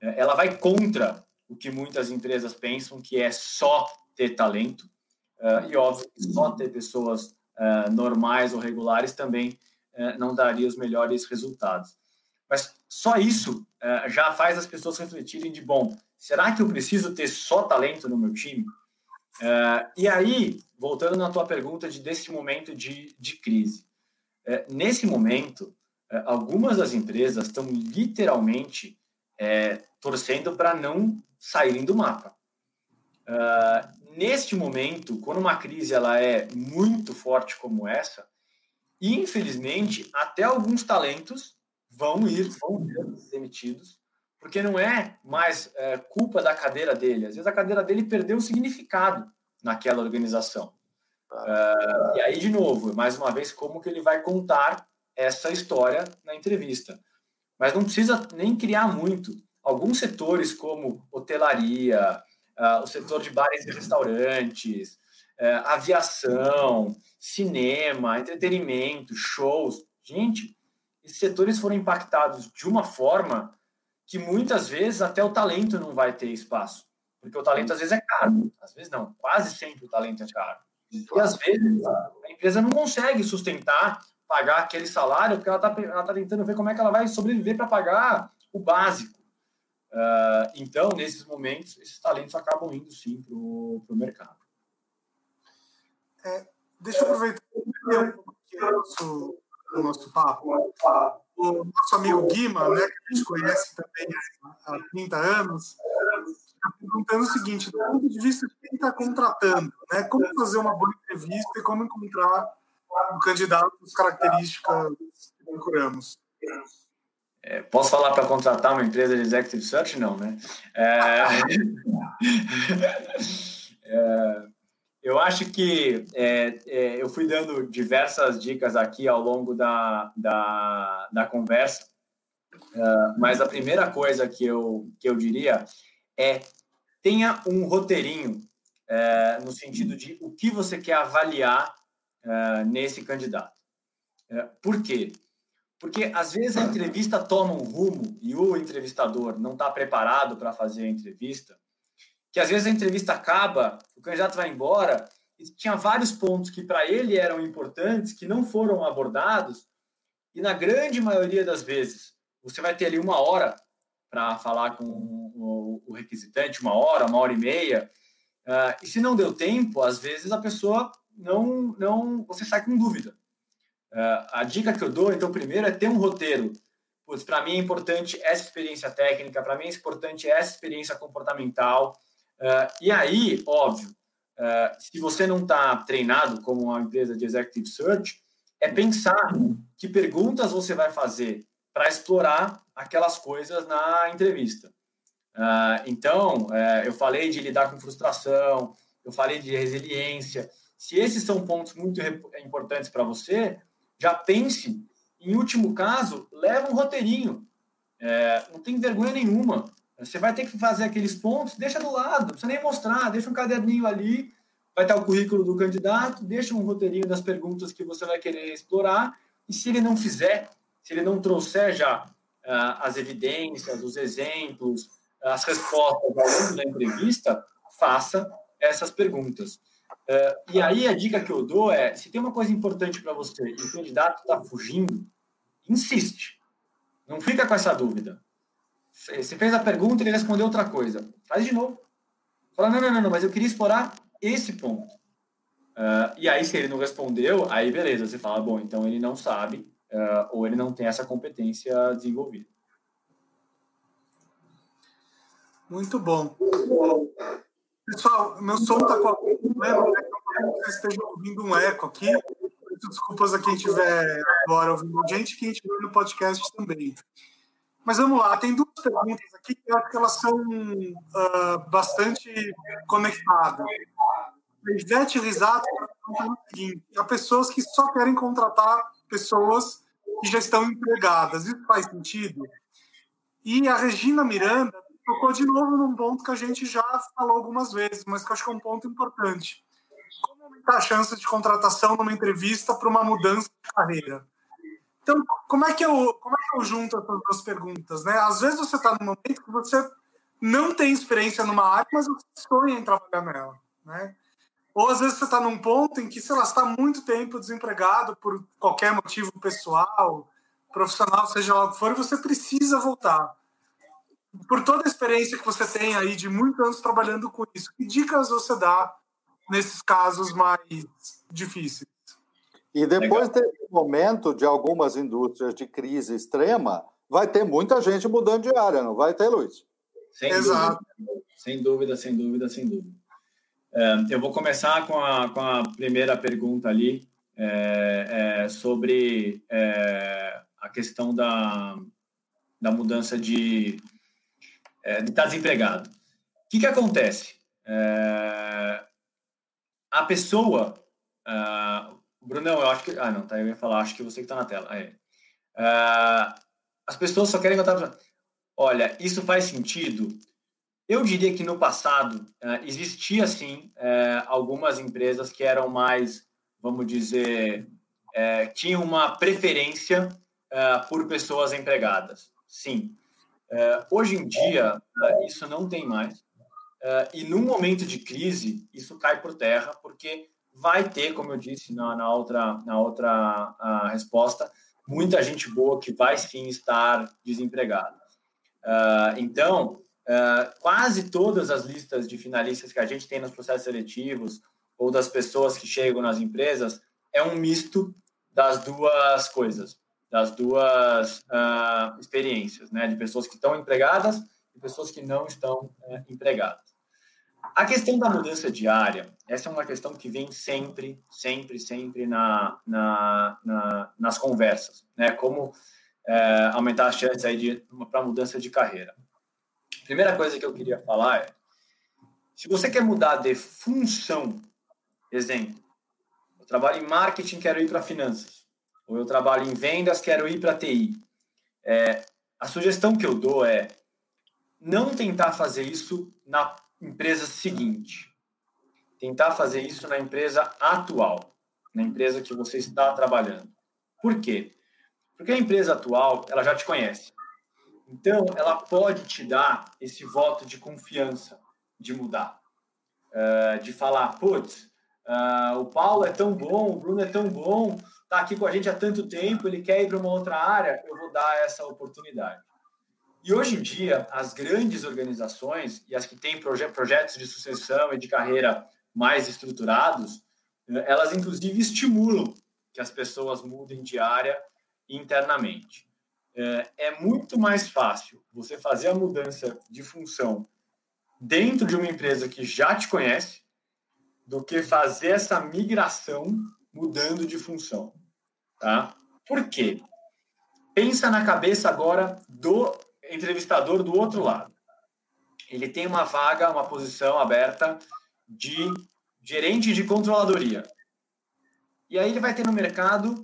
É, ela vai contra o que muitas empresas pensam, que é só ter talento, uh, e óbvio que só ter pessoas uh, normais ou regulares também uh, não daria os melhores resultados. Mas só isso já faz as pessoas refletirem de, bom, será que eu preciso ter só talento no meu time? e aí, voltando na tua pergunta de desse momento de, de crise. É, nesse momento, é, algumas das empresas estão literalmente torcendo para não saírem do mapa. Uh, neste momento, quando uma crise ela é muito forte como essa, infelizmente, até alguns talentos vão ir, vão ser demitidos, porque não é mais é, culpa da cadeira dele. Às vezes a cadeira dele perdeu o significado naquela organização. Uh, e aí, de novo, mais uma vez, como que ele vai contar essa história na entrevista. Mas não precisa nem criar muito. Alguns setores, como hotelaria, uh, o setor de bares e restaurantes, uh, aviação, cinema, entretenimento, shows. Gente, esses setores foram impactados de uma forma que muitas vezes até o talento não vai ter espaço. Porque o talento às vezes é caro, às vezes não, quase sempre o talento é caro. E às vezes a empresa não consegue sustentar, pagar aquele salário, porque ela está tá tentando ver como é que ela vai sobreviver para pagar o básico. Uh, então, nesses momentos, esses talentos acabam indo sim para o mercado. É, deixa eu aproveitar o nosso, o nosso papo. O nosso amigo Guima, né, que a gente conhece também há 30 anos, está perguntando o seguinte, do ponto de vista de quem está contratando, né? Como fazer uma boa entrevista e como encontrar um candidato com as características que procuramos? É, posso falar para contratar uma empresa de executive search? Não, né? É, é, eu acho que é, é, eu fui dando diversas dicas aqui ao longo da, da, da conversa, é, mas a primeira coisa que eu, que eu diria é tenha um roteirinho é, no sentido de o que você quer avaliar é, nesse candidato. É, por quê? Porque às vezes a entrevista toma um rumo e o entrevistador não está preparado para fazer a entrevista, que às vezes a entrevista acaba, o candidato vai embora e tinha vários pontos que para ele eram importantes que não foram abordados e na grande maioria das vezes você vai ter ali uma hora para falar com o, requisitante, uma hora, uma hora e meia. Uh, e se não deu tempo, às vezes a pessoa não, não, você sai com dúvida. Uh, a dica que eu dou, então, primeiro é ter um roteiro. Para mim é importante essa experiência técnica, para mim é importante essa experiência comportamental. Uh, e aí, óbvio, uh, se você não está treinado como uma empresa de executive search, é pensar que perguntas você vai fazer para explorar aquelas coisas na entrevista. Uh, então, eu falei de lidar com frustração, eu falei de resiliência. Se esses são pontos muito importantes para você, já pense, em último caso, leva um roteirinho. Não tem vergonha nenhuma. Você vai ter que fazer aqueles pontos, deixa do lado, não precisa nem mostrar, deixa um caderninho ali, vai estar o currículo do candidato, deixa um roteirinho das perguntas que você vai querer explorar, e se ele não fizer, se ele não trouxer já uh, as evidências, os exemplos, as respostas ao longo da entrevista, faça essas perguntas. Uh, e aí a dica que eu dou é: se tem uma coisa importante para você e o candidato está fugindo, insiste. Não fica com essa dúvida. Você fez a pergunta e ele respondeu outra coisa. Faz de novo. Fala: não, não, não, mas eu queria explorar esse ponto. Uh, e aí, se ele não respondeu, aí beleza, você fala: bom, então ele não sabe uh, ou ele não tem essa competência desenvolvida. Muito bom. Pessoal, meu som está com algum problema, né? vocês estejam ouvindo um eco aqui. Desculpas a quem estiver agora ouvindo gente, quem estiver no podcast também. Mas vamos lá, tem duas perguntas aqui que eu acho que elas são uh, bastante conectadas. A Ivete Risato pergunta o seguinte: há pessoas que só querem contratar pessoas que já estão empregadas. Isso faz sentido? E a Regina Miranda tocou de novo num ponto que a gente já falou algumas vezes, mas que eu acho que é um ponto importante. Como aumentar a chance de contratação numa entrevista para uma mudança de carreira? Então, como é que eu, como é que eu junto essas duas perguntas? Né? Às vezes você está num momento que você não tem experiência numa área, mas você sonha em trabalhar nela. Né? Ou às vezes você está num ponto em que, sei lá, está muito tempo desempregado por qualquer motivo pessoal, profissional, seja lá o que for, e você precisa voltar por toda a experiência que você tem aí de muitos anos trabalhando com isso, que dicas você dá nesses casos mais difíceis? E depois Legal. desse momento de algumas indústrias de crise extrema, vai ter muita gente mudando de área, não vai ter, Luiz? Sem Exato. Dúvida, sem dúvida, sem dúvida, sem dúvida. É, eu vou começar com a, com a primeira pergunta ali, é, é, sobre é, a questão da, da mudança de, é, de estar desempregado. O que, que acontece? É, a pessoa. Brunão, eu acho que. Ah, não, tá. Eu ia falar, acho que você que está na tela. Aí. Uh, as pessoas só querem contar. Olha, isso faz sentido? Eu diria que no passado uh, existia sim uh, algumas empresas que eram mais, vamos dizer, uh, tinham uma preferência por pessoas empregadas. Sim. Hoje em dia, isso não tem mais. E num momento de crise, isso cai por terra, porque vai ter, como eu disse na, na outra, na outra resposta, muita gente boa que vai sim estar desempregada. então, quase todas as listas de finalistas que a gente tem nos processos seletivos ou das pessoas que chegam nas empresas é um misto das duas coisas das duas uh, experiências, né? De pessoas que estão empregadas e pessoas que não estão uh, empregadas. A questão da mudança diária, essa é uma questão que vem sempre, sempre, sempre na, na, na nas conversas, né? Como uh, aumentar as chances aí para mudança de carreira. Primeira coisa que eu queria falar é, se você quer mudar de função, exemplo, eu trabalho em marketing, quero ir para finanças ou eu trabalho em vendas, quero ir para TI. É, a sugestão que eu dou é não tentar fazer isso na empresa seguinte. Tentar fazer isso na empresa atual, na empresa que você está trabalhando. Por quê? Porque a empresa atual, ela já te conhece. Então, ela pode te dar esse voto de confiança de mudar. Uh, de falar, putz, uh, o Paulo é tão bom, o Bruno é tão bom, está aqui com a gente há tanto tempo, ele quer ir para uma outra área, eu vou dar essa oportunidade. E hoje em dia, as grandes organizações e as que têm proje projetos de sucessão e de carreira mais estruturados, elas inclusive estimulam que as pessoas mudem de área internamente. É, é muito mais fácil você fazer a mudança de função dentro de uma empresa que já te conhece do que fazer essa migração mudando de função, tá? Por quê? Pensa na cabeça agora do entrevistador do outro lado. Ele tem uma vaga, uma posição aberta de gerente de controladoria. E aí ele vai ter no mercado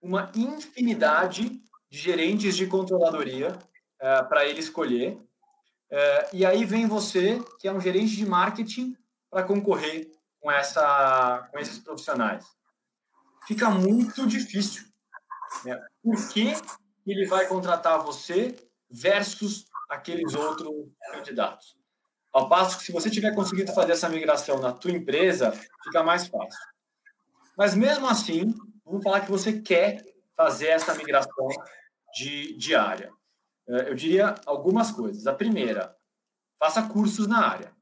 uma infinidade de gerentes de controladoria uh, para ele escolher. Uh, e aí vem você, que é um gerente de marketing, para concorrer com, essa, com esses profissionais. Fica muito difícil. Né? Por que ele vai contratar você versus aqueles outros candidatos? Ao passo que se você tiver conseguido fazer essa migração na tua empresa, fica mais fácil. Mas mesmo assim, vamos falar que você quer fazer essa migração de, de área. É, eu diria algumas coisas. A primeira, faça cursos na área.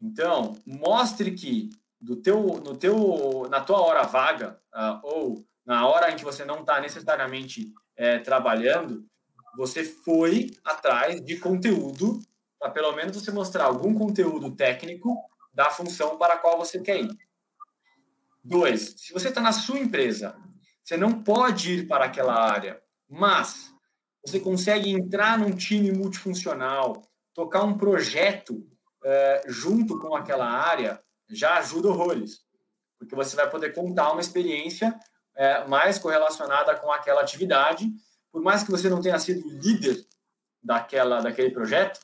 Então, mostre que do teu, no teu, na tua hora vaga uh, ou na hora em que você não está necessariamente é, trabalhando, você foi atrás de conteúdo para pelo menos você mostrar algum conteúdo técnico da função para a qual você quer ir. Dois, se você está na sua empresa, você não pode ir para aquela área, mas você consegue entrar num time multifuncional, tocar um projeto é, junto com aquela área, já ajuda horrores, porque você vai poder contar uma experiência é, mais correlacionada com aquela atividade, por mais que você não tenha sido líder daquela, daquele projeto,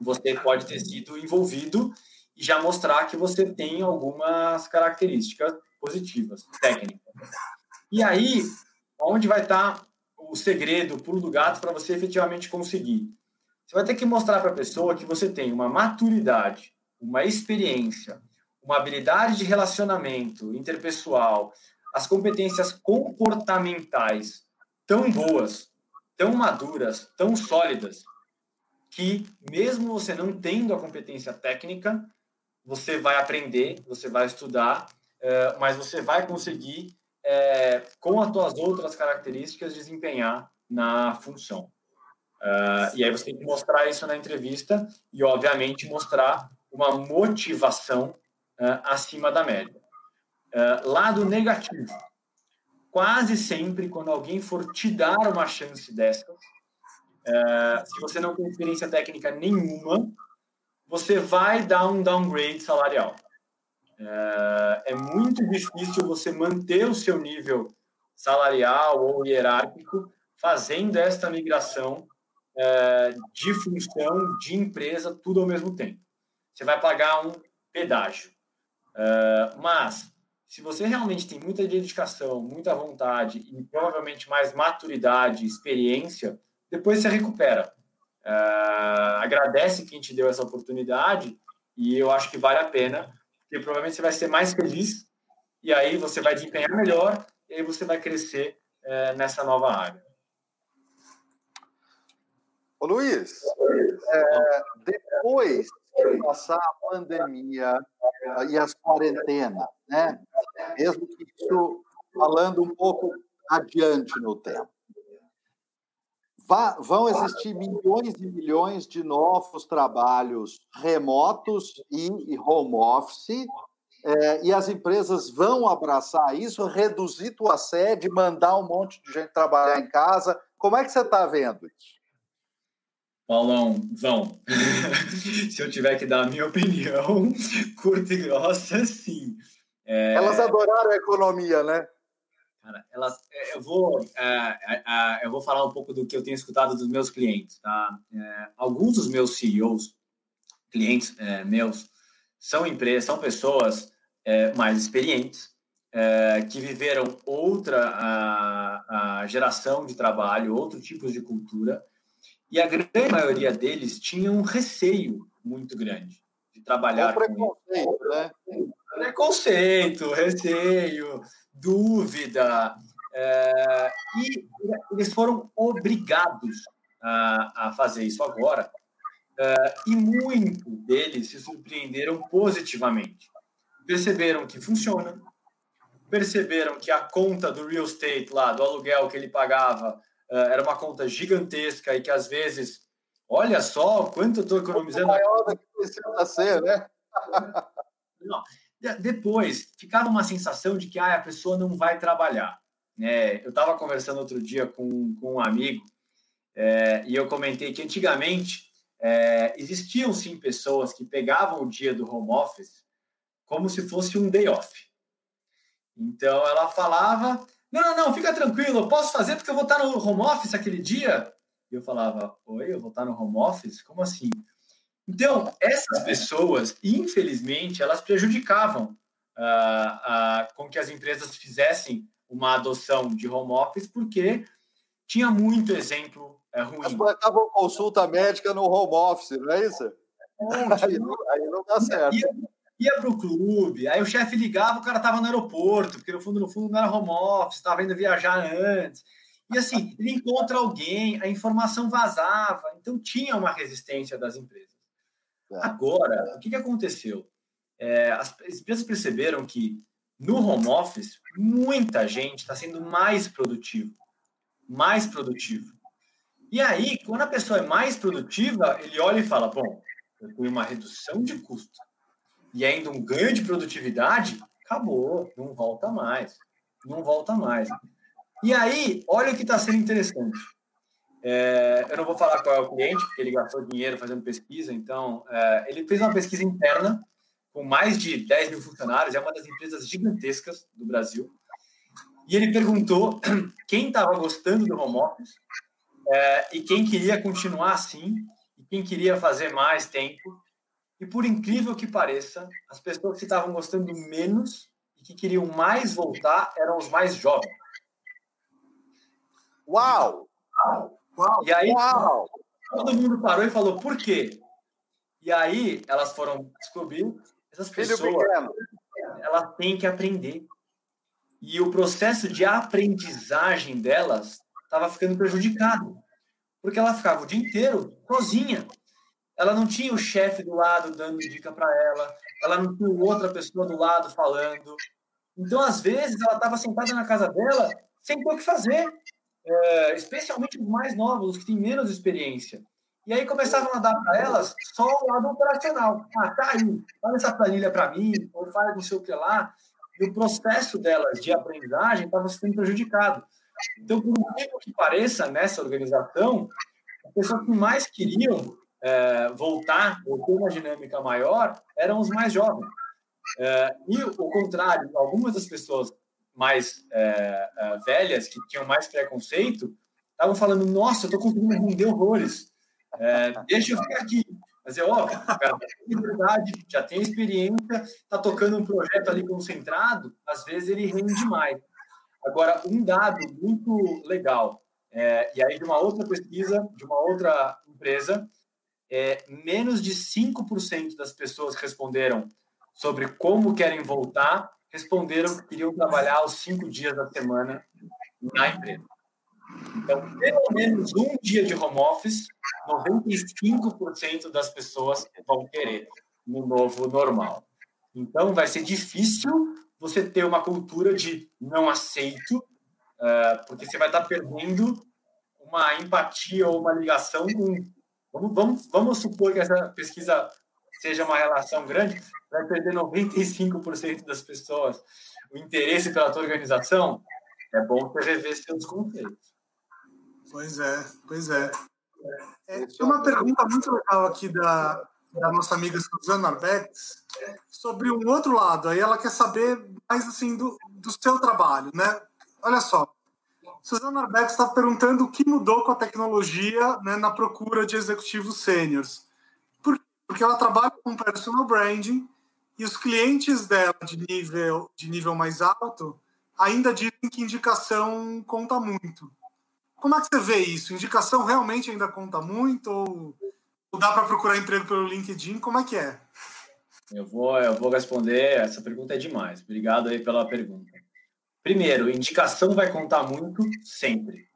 você pode ter sido envolvido e já mostrar que você tem algumas características positivas, técnicas. E aí, onde vai estar o segredo, o pulo do gato, para você efetivamente conseguir? Você vai ter que mostrar para a pessoa que você tem uma maturidade, uma experiência, uma habilidade de relacionamento interpessoal, as competências comportamentais tão boas, tão maduras, tão sólidas, que mesmo você não tendo a competência técnica, você vai aprender, você vai estudar, é, mas você vai conseguir, é, com as suas outras características, desempenhar na função. É, e aí você tem que mostrar isso na entrevista e, obviamente, mostrar uma motivação acima da média. lado negativo. Quase sempre, quando alguém for te dar uma chance dessas, é, se você não tem experiência técnica nenhuma, você vai dar um downgrade salarial. É, é muito difícil você manter o seu nível salarial ou hierárquico fazendo esta migração é, de função, de empresa, tudo ao mesmo tempo. Você vai pagar um pedágio. É, mas, se você realmente tem muita dedicação, muita vontade e provavelmente mais maturidade, experiência, depois você recupera. Uh, agradece quem te deu essa oportunidade e eu acho que vale a pena, porque provavelmente você vai ser mais feliz e aí você vai desempenhar melhor e aí você vai crescer uh, nessa nova área. Ô Luiz, é, depois de passar a pandemia e as quarentenas, né? mesmo que isso falando um pouco adiante no tempo, vão existir milhões e milhões de novos trabalhos remotos e home office, é, e as empresas vão abraçar isso, reduzir tua sede, mandar um monte de gente trabalhar em casa. Como é que você está vendo isso? Paulão, vão. Se eu tiver que dar a minha opinião, curta e grossa, sim. É... Elas adoraram a economia, né? Cara, elas, é, eu vou, é, é, eu vou falar um pouco do que eu tenho escutado dos meus clientes, tá? É, alguns dos meus CEOs, clientes é, meus, são empresas, são pessoas é, mais experientes que viveram outra a, a geração de trabalho, outro tipo de cultura, e a grande maioria deles tinha um receio muito grande de trabalhar. Com preconceito, né? Preconceito, receio, dúvida. É, e eles foram obrigados a, a fazer isso agora. É, e muito deles se surpreenderam positivamente. Perceberam que funciona, perceberam que a conta do real estate lá, do aluguel que ele pagava, era uma conta gigantesca e que às vezes, olha só quanto eu estou economizando. maior do que precisa ser, né? Não. Depois, ficava uma sensação de que ah, a pessoa não vai trabalhar. É, eu estava conversando outro dia com, com um amigo é, e eu comentei que antigamente é, existiam sim pessoas que pegavam o dia do home office como se fosse um day off. Então ela falava: Não, não, não, fica tranquilo, eu posso fazer porque eu vou estar no home office aquele dia. E eu falava: Oi, eu vou estar no home office? Como assim? Então, essas pessoas, infelizmente, elas prejudicavam uh, uh, com que as empresas fizessem uma adoção de home office, porque tinha muito exemplo uh, ruim. Mas consulta médica no home office, não é isso? aí, não, aí não dá certo. Ia, ia para o clube, aí o chefe ligava, o cara estava no aeroporto, porque no fundo, no fundo não era home office, estava indo viajar antes. E assim, ele encontra alguém, a informação vazava, então tinha uma resistência das empresas. É. Agora, o que, que aconteceu? É, as empresas perceberam que no home office, muita gente está sendo mais produtivo. Mais produtivo. E aí, quando a pessoa é mais produtiva, ele olha e fala: bom, eu tenho uma redução de custo e ainda um ganho de produtividade, acabou, não volta mais. Não volta mais. E aí, olha o que está sendo interessante. É, eu não vou falar qual é o cliente, porque ele gastou dinheiro fazendo pesquisa, então é, ele fez uma pesquisa interna com mais de 10 mil funcionários, é uma das empresas gigantescas do Brasil. E ele perguntou quem estava gostando do home office é, e quem queria continuar assim, e quem queria fazer mais tempo. E por incrível que pareça, as pessoas que estavam gostando menos e que queriam mais voltar eram os mais jovens. Uau! Uau! E aí Uau! todo mundo parou e falou: por quê? E aí elas foram descobrir essas pessoas, elas têm que aprender. E o processo de aprendizagem delas estava ficando prejudicado, porque ela ficava o dia inteiro sozinha. Ela não tinha o chefe do lado dando dica para ela, ela não tinha outra pessoa do lado falando. Então, às vezes, ela estava sentada na casa dela sem ter o que fazer, é, especialmente os mais novos, os que têm menos experiência. E aí começavam a dar para elas só o lado operacional. Ah, tá aí, faz essa planilha para mim, ou faz não sei o que lá. E o processo delas de aprendizagem estava sendo prejudicado. Então, por incrível que pareça, nessa organização, as pessoas que mais queriam é, voltar ou ter uma dinâmica maior eram os mais jovens. É, e o contrário, algumas das pessoas mais é, é velhas, que tinham mais preconceito, estavam falando: Nossa, eu estou conseguindo render horrores é, deixa eu ficar aqui. Mas é óbvio, cara tem verdade, já tem experiência, está tocando um projeto ali concentrado, às vezes ele rende mais. Agora, um dado muito legal, é, e aí de uma outra pesquisa, de uma outra empresa, é, menos de 5% das pessoas que responderam sobre como querem voltar, responderam que queriam trabalhar os cinco dias da semana na empresa. Então, pelo menos um dia de home office, 95% das pessoas vão querer no novo normal. Então, vai ser difícil você ter uma cultura de não aceito, uh, porque você vai estar perdendo uma empatia ou uma ligação com. Vamos, vamos, vamos supor que essa pesquisa seja uma relação grande, vai perder 95% das pessoas o interesse pela tua organização. É bom você rever seus conceitos. Pois é, pois é. é tem uma pergunta muito legal aqui da, da nossa amiga Suzana Arbex sobre um outro lado. Aí ela quer saber mais assim do, do seu trabalho, né? Olha só. Suzana Arbex está perguntando o que mudou com a tecnologia né, na procura de executivos sêniores. Por, porque ela trabalha com personal branding e os clientes dela de nível, de nível mais alto ainda dizem que indicação conta muito. Como é que você vê isso? Indicação realmente ainda conta muito? Ou, ou dá para procurar emprego pelo LinkedIn? Como é que é? Eu vou, eu vou responder. Essa pergunta é demais. Obrigado aí pela pergunta. Primeiro, indicação vai contar muito sempre.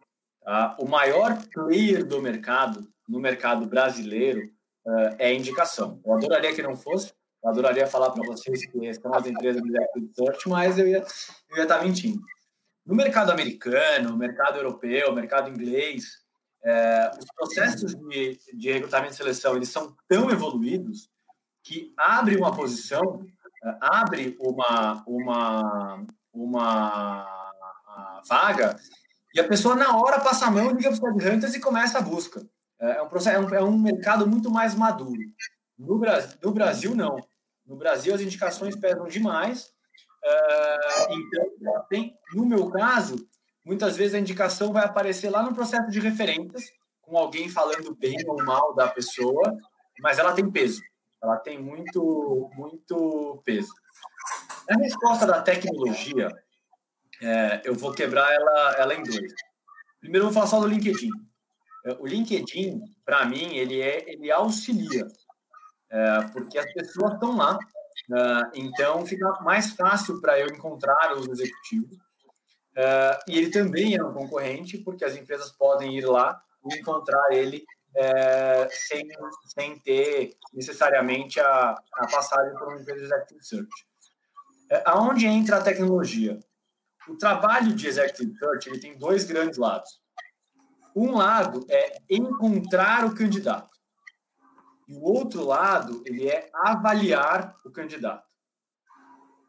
Tá? O maior player do mercado, no mercado brasileiro, uh, é indicação. Eu adoraria que não fosse, Eu adoraria falar para vocês que são as empresas de Search, mas eu ia, eu ia estar tá mentindo. No mercado americano, mercado europeu, mercado inglês, é, os processos de, de recrutamento e seleção eles são tão evoluídos que abre uma posição, é, abre uma, uma, uma vaga e a pessoa na hora passa a mão, liga para os headhunters e começa a busca. É, é um, processo, é um, é um mercado muito mais maduro. No Brasil, no Brasil, não. No Brasil, as indicações pesam demais. Uh, então, tem, no meu caso, muitas vezes a indicação vai aparecer lá no processo de referências, com alguém falando bem ou mal da pessoa, mas ela tem peso. Ela tem muito, muito peso. A resposta da tecnologia, é, eu vou quebrar ela, ela em dois. Primeiro, eu vou falar só do LinkedIn. É, o LinkedIn, para mim, ele, é, ele auxilia é, porque as pessoas estão lá. É, então, fica mais fácil para eu encontrar os executivos. É, e ele também é um concorrente, porque as empresas podem ir lá e encontrar ele é, sem, sem ter necessariamente a, a passagem por uma empresa de executive search. É, aonde entra a tecnologia? O trabalho de executive search ele tem dois grandes lados. Um lado é encontrar o candidato. E o outro lado, ele é avaliar o candidato.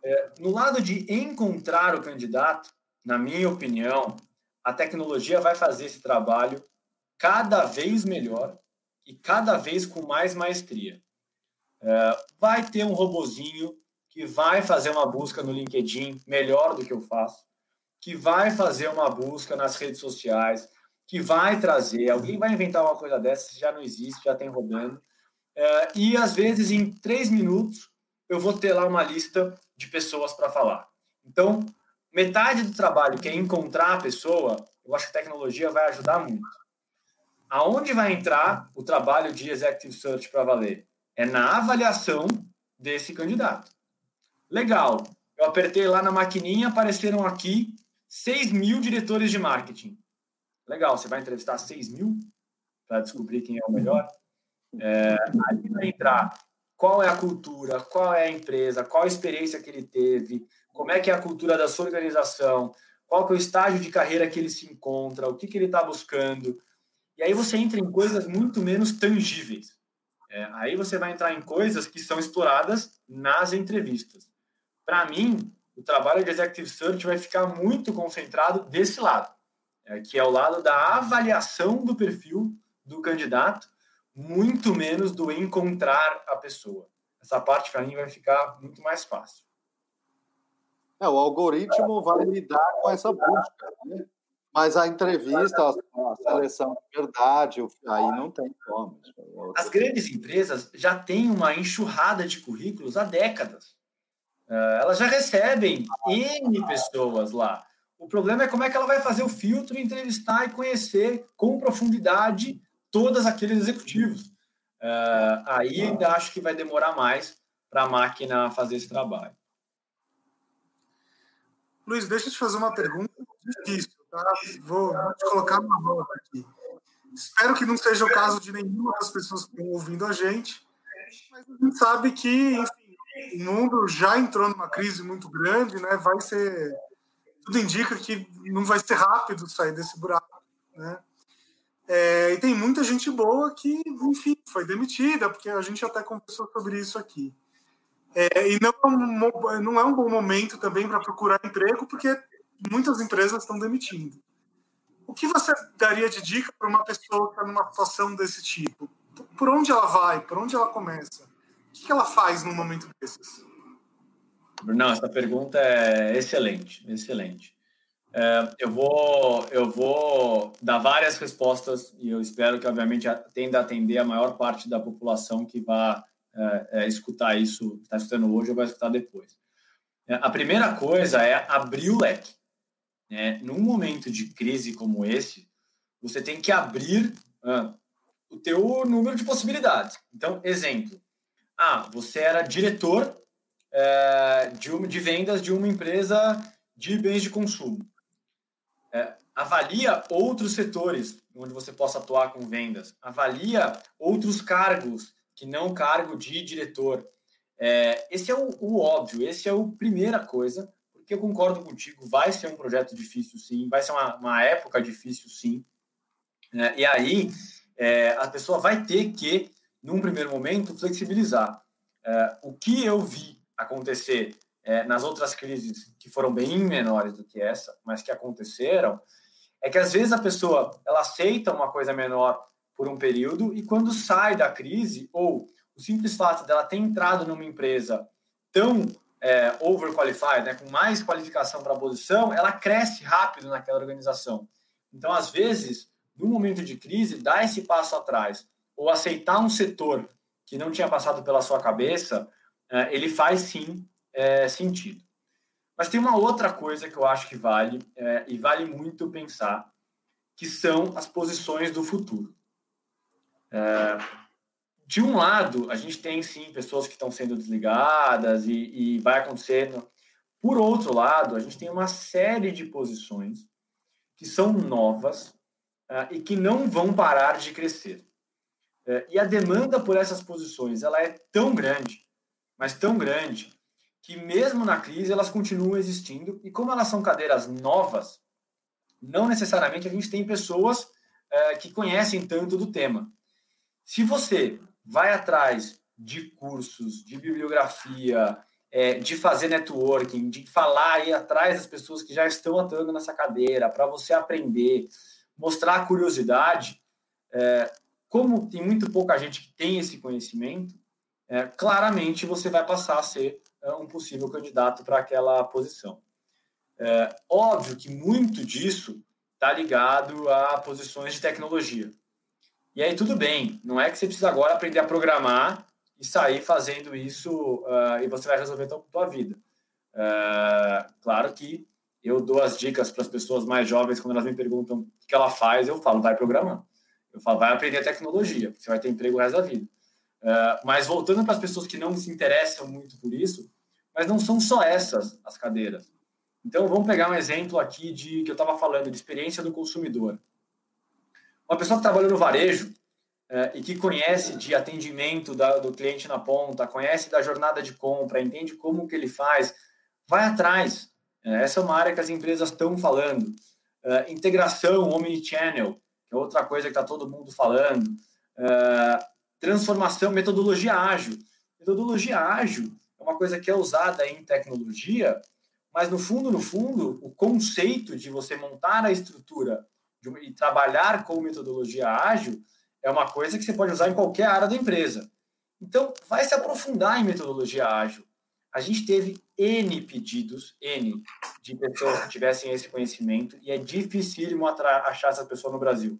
É, no lado de encontrar o candidato, na minha opinião, a tecnologia vai fazer esse trabalho cada vez melhor e cada vez com mais maestria. É, vai ter um robozinho que vai fazer uma busca no LinkedIn melhor do que eu faço, que vai fazer uma busca nas redes sociais, que vai trazer, alguém vai inventar uma coisa dessa, já não existe, já tem rodando, é, e às vezes em três minutos eu vou ter lá uma lista de pessoas para falar. Então, metade do trabalho que é encontrar a pessoa, eu acho que a tecnologia vai ajudar muito. Aonde vai entrar o trabalho de executive search para valer? É na avaliação desse candidato. Legal. Eu apertei lá na maquininha, apareceram aqui 6 mil diretores de marketing. Legal, você vai entrevistar 6 mil para descobrir quem é o melhor? É, vai entrar qual é a cultura, qual é a empresa, qual a experiência que ele teve, como é que é a cultura da sua organização, qual que é o estágio de carreira que ele se encontra, o que, que ele está buscando. E aí você entra em coisas muito menos tangíveis. É, aí você vai entrar em coisas que são exploradas nas entrevistas. Para mim, o trabalho de Executive Search vai ficar muito concentrado desse lado, é, que é o lado da avaliação do perfil do candidato muito menos do encontrar a pessoa. Essa parte para mim vai ficar muito mais fácil. É, o algoritmo vai lidar com essa busca, né? mas a entrevista, a seleção de verdade, aí não tem como. As grandes empresas já têm uma enxurrada de currículos há décadas. É, elas já recebem N pessoas lá. O problema é como é que ela vai fazer o filtro, entrevistar e conhecer com profundidade todos aqueles executivos. Uh, aí ainda acho que vai demorar mais para a máquina fazer esse trabalho. Luiz, deixa eu te fazer uma pergunta difícil, tá? Vou, te colocar uma nota aqui. Espero que não seja o caso de nenhuma das pessoas que estão ouvindo a gente, mas a gente sabe que, enfim, o mundo já entrou numa crise muito grande, né? Vai ser. Tudo indica que não vai ser rápido sair desse buraco, né? É, e tem muita gente boa que, enfim, foi demitida, porque a gente até conversou sobre isso aqui. É, e não é, um, não é um bom momento também para procurar emprego, porque muitas empresas estão demitindo. O que você daria de dica para uma pessoa que está numa situação desse tipo? Por onde ela vai? Por onde ela começa? O que ela faz num momento desses? Não, essa pergunta é excelente, excelente. É, eu, vou, eu vou dar várias respostas e eu espero que, obviamente, tenda a atender a maior parte da população que vai é, é, escutar isso, está escutando hoje ou vai escutar depois. É, a primeira coisa é abrir o leque. Né? Num momento de crise como esse, você tem que abrir o teu número de possibilidades. Então, exemplo. Ah, você era diretor uh, de, de vendas de uma empresa de bens de consumo é, avalia outros setores onde você possa atuar com vendas, avalia outros cargos que não cargo de diretor. É, esse é o, o, óbvio, esse é a primeira coisa, porque eu concordo contigo, vai ser um projeto difícil sim, vai ser uma, uma época difícil sim. É, e aí é, a pessoa vai ter que, num primeiro momento, flexibilizar. É, o que eu vi acontecer é, nas outras crises que foram bem menores do que essa, mas que aconteceram, é que às vezes a pessoa ela aceita uma coisa menor por um período e quando sai da crise ou o simples fato dela ter entrado numa empresa tão é, overqualified, né, com mais qualificação para a posição, ela cresce rápido naquela organização. Então, às vezes, no momento de crise, dar esse passo atrás ou aceitar um setor que não tinha passado pela sua cabeça, é, ele faz sim é, sentido. Mas tem uma outra coisa que eu acho que vale, é, e vale muito pensar, que são as posições do futuro. É, de um lado, a gente tem sim pessoas que estão sendo desligadas e, e vai acontecendo. Por outro lado, a gente tem uma série de posições que são novas uh, e que não vão parar de crescer. Uh, e a demanda por essas posições ela é tão grande, mas tão grande, que mesmo na crise elas continuam existindo. E como elas são cadeiras novas, não necessariamente a gente tem pessoas uh, que conhecem tanto do tema. Se você vai atrás de cursos, de bibliografia, é, de fazer networking, de falar aí atrás das pessoas que já estão atuando nessa cadeira, para você aprender, mostrar curiosidade. É, como tem muito pouca gente que tem esse conhecimento, é, claramente você vai passar a ser é, um possível candidato para aquela posição. É, óbvio que muito disso está ligado a posições de tecnologia. E aí tudo bem, não é que você precisa agora aprender a programar e sair fazendo isso uh, e você vai resolver a tua, vida. Uh, claro que eu dou as dicas para as pessoas mais jovens quando elas me perguntam o que ela faz, eu falo, vai programar. Eu falo, vai aprender a tecnologia, você vai ter emprego o resto da vida. Uh, mas voltando para as pessoas que não se interessam muito por isso, mas não são só essas as cadeiras. Então, vamos pegar um exemplo aqui de que eu estava falando, de experiência do consumidor. Uma pessoa que trabalha no varejo é, e que conhece de atendimento da, do cliente na ponta, conhece da jornada de compra, entende como que ele faz, vai atrás. É, essa é uma área que as empresas estão falando. É, integração omnichannel, é outra coisa que está todo mundo falando. transformação, metodologia ágil. Metodologia ágil é uma coisa que é usada em tecnologia, mas no fundo, no fundo, o conceito de você montar a estrutura e trabalhar com metodologia ágil é uma coisa que você pode usar em qualquer área da empresa. Então, vai se aprofundar em metodologia ágil. A gente teve N pedidos, N, de pessoas que tivessem esse conhecimento, e é dificílimo achar essa pessoa no Brasil.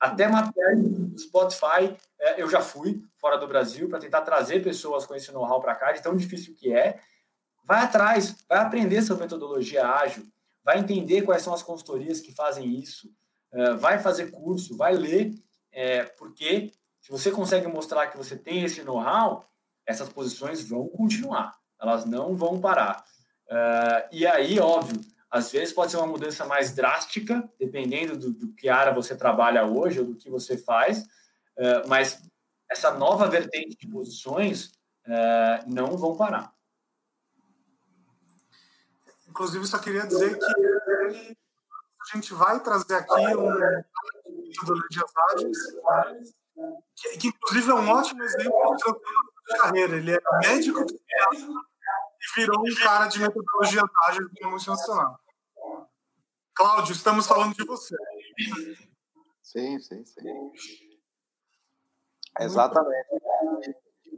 Até matéria do Spotify, é, eu já fui fora do Brasil para tentar trazer pessoas com esse know-how para cá, de tão difícil que é. Vai atrás, vai aprender sobre metodologia ágil, vai entender quais são as consultorias que fazem isso, eh, vai fazer curso, vai ler, é, porque se você consegue mostrar que você tem esse know-how, essas posições vão continuar, elas não vão parar. Uh, e aí, óbvio, às vezes pode ser uma mudança mais drástica, dependendo do, do que área você trabalha hoje ou do que você faz, uh, mas essa nova vertente de posições uh, não vão parar. Inclusive, só queria dizer que a gente vai trazer aqui um ágeis, que, que, inclusive é um ótimo exemplo de carreira. Ele é médico e virou um cara de metodologias ágeis no multinacional. Cláudio, estamos falando de você. Sim, sim, sim. Exatamente.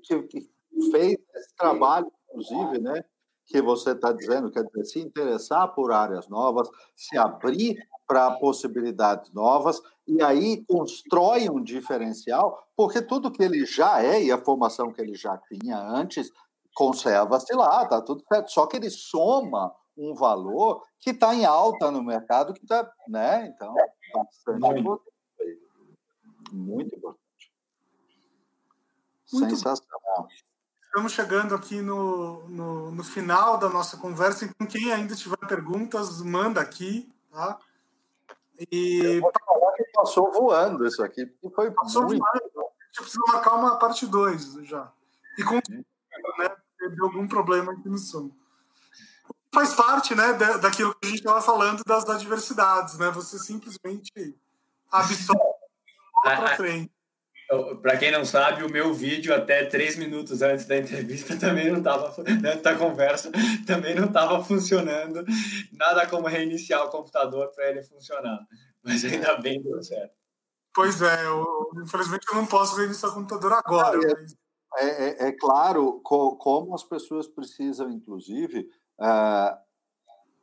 Que, que fez esse trabalho, inclusive, né? que você está dizendo, quer dizer, se interessar por áreas novas, se abrir para possibilidades novas, e aí constrói um diferencial, porque tudo que ele já é e a formação que ele já tinha antes conserva-se lá, tá tudo certo. Só que ele soma um valor que está em alta no mercado, que está, né? Então, bastante importante. Muito importante. Muito Sensacional. Estamos chegando aqui no, no, no, final da nossa conversa. Então, quem ainda tiver perguntas, manda aqui, tá? E... Eu falar que passou voando isso aqui. Foi passou muito... voando. A gente precisa marcar uma parte 2 já. E com né? Deu algum problema aqui no som. Faz parte, né, daquilo que a gente estava falando das adversidades, né? Você simplesmente absorve para frente. Para quem não sabe, o meu vídeo até três minutos antes da entrevista também não estava, antes da conversa, também não estava funcionando. Nada como reiniciar o computador para ele funcionar. Mas ainda bem deu certo. Pois é, eu, infelizmente eu não posso reiniciar o computador agora. É, mas... é, é, é, claro co, como as pessoas precisam, inclusive, uh,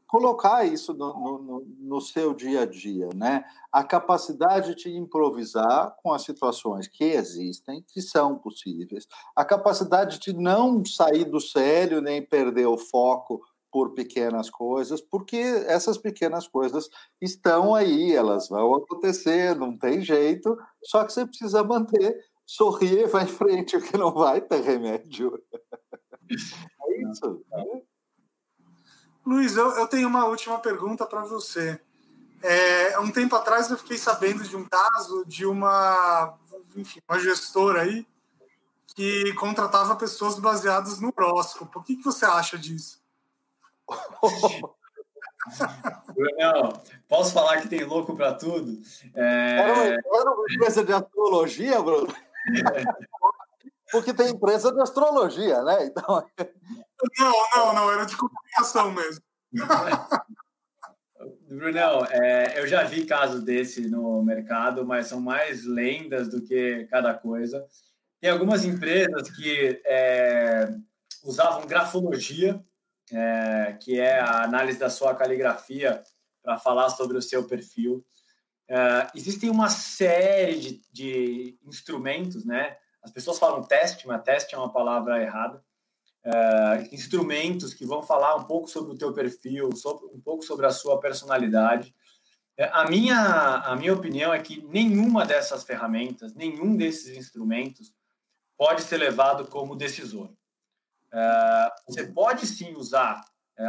colocar isso no, no, no, seu dia a dia, né? A capacidade de improvisar com as situações que existem, que são possíveis, a capacidade de não sair do sério nem perder o foco por pequenas coisas, porque essas pequenas coisas estão aí, elas vão acontecer, não tem jeito, só que você precisa manter, sorrir, vai em frente, porque não vai ter remédio. É isso. Né? Luiz, eu, eu tenho uma última pergunta para você. É, um tempo atrás eu fiquei sabendo de um caso de uma, enfim, uma gestora aí que contratava pessoas baseadas no horóscopo. O que, que você acha disso? Não, posso falar que tem louco para tudo? É... Era, uma, era uma empresa de astrologia, Bruno? Porque tem empresa de astrologia, né? Então... Não, não, não, era de comunicação mesmo. Brunão, é, eu já vi casos desse no mercado, mas são mais lendas do que cada coisa. Tem algumas empresas que é, usavam grafologia, é, que é a análise da sua caligrafia, para falar sobre o seu perfil. É, existem uma série de, de instrumentos, né? As pessoas falam teste, mas teste é uma palavra errada uh, instrumentos que vão falar um pouco sobre o teu perfil, sobre, um pouco sobre a sua personalidade. Uh, a, minha, a minha opinião é que nenhuma dessas ferramentas, nenhum desses instrumentos pode ser levado como decisor. Uh, você pode sim usar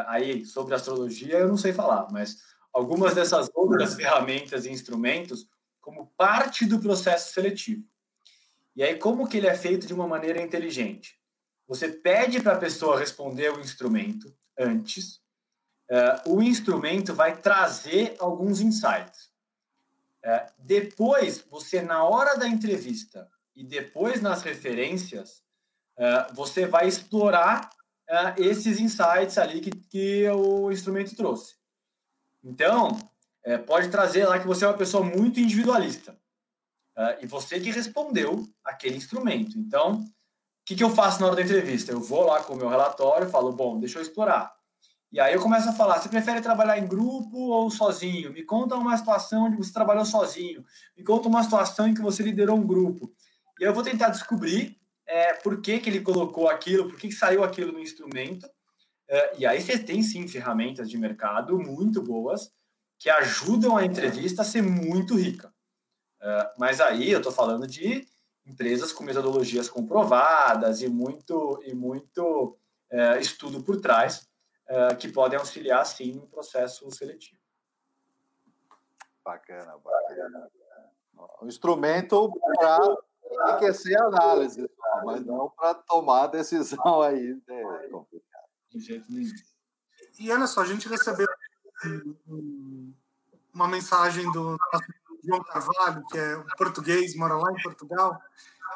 aí sobre astrologia, eu não sei falar, mas algumas dessas outras ferramentas e instrumentos como parte do processo seletivo. E aí, como que ele é feito de uma maneira inteligente? Você pede para a pessoa responder o instrumento antes. Uh, o instrumento vai trazer alguns insights. Uh, depois, você, na hora da entrevista e depois nas referências, uh, você vai explorar esses insights ali que, que o instrumento trouxe. Então, pode trazer lá que você é uma pessoa muito individualista. e você que respondeu aquele instrumento. Então, o que, que eu faço na hora da entrevista? Eu vou lá com o meu relatório, falo, bom, deixa eu explorar. E aí eu começo a falar, você prefere trabalhar em grupo ou sozinho? Me conta uma situação onde você trabalhou sozinho. Me conta uma situação em que você liderou um grupo. E eu vou tentar descobrir é, por que, que ele colocou aquilo, por que, que saiu aquilo no instrumento. É, e aí você tem, sim, ferramentas de mercado muito boas que ajudam a entrevista a ser muito rica. É, mas aí eu estou falando de empresas com metodologias comprovadas e muito, e muito é, estudo por trás que podem auxiliar, sim, no processo seletivo. Bacana, bacana. Um instrumento para enriquecer a análise, mas não para tomar decisão aí. É complicado. De jeito nenhum. E olha só, a gente recebeu uma mensagem do João Carvalho, que é português, mora lá em Portugal,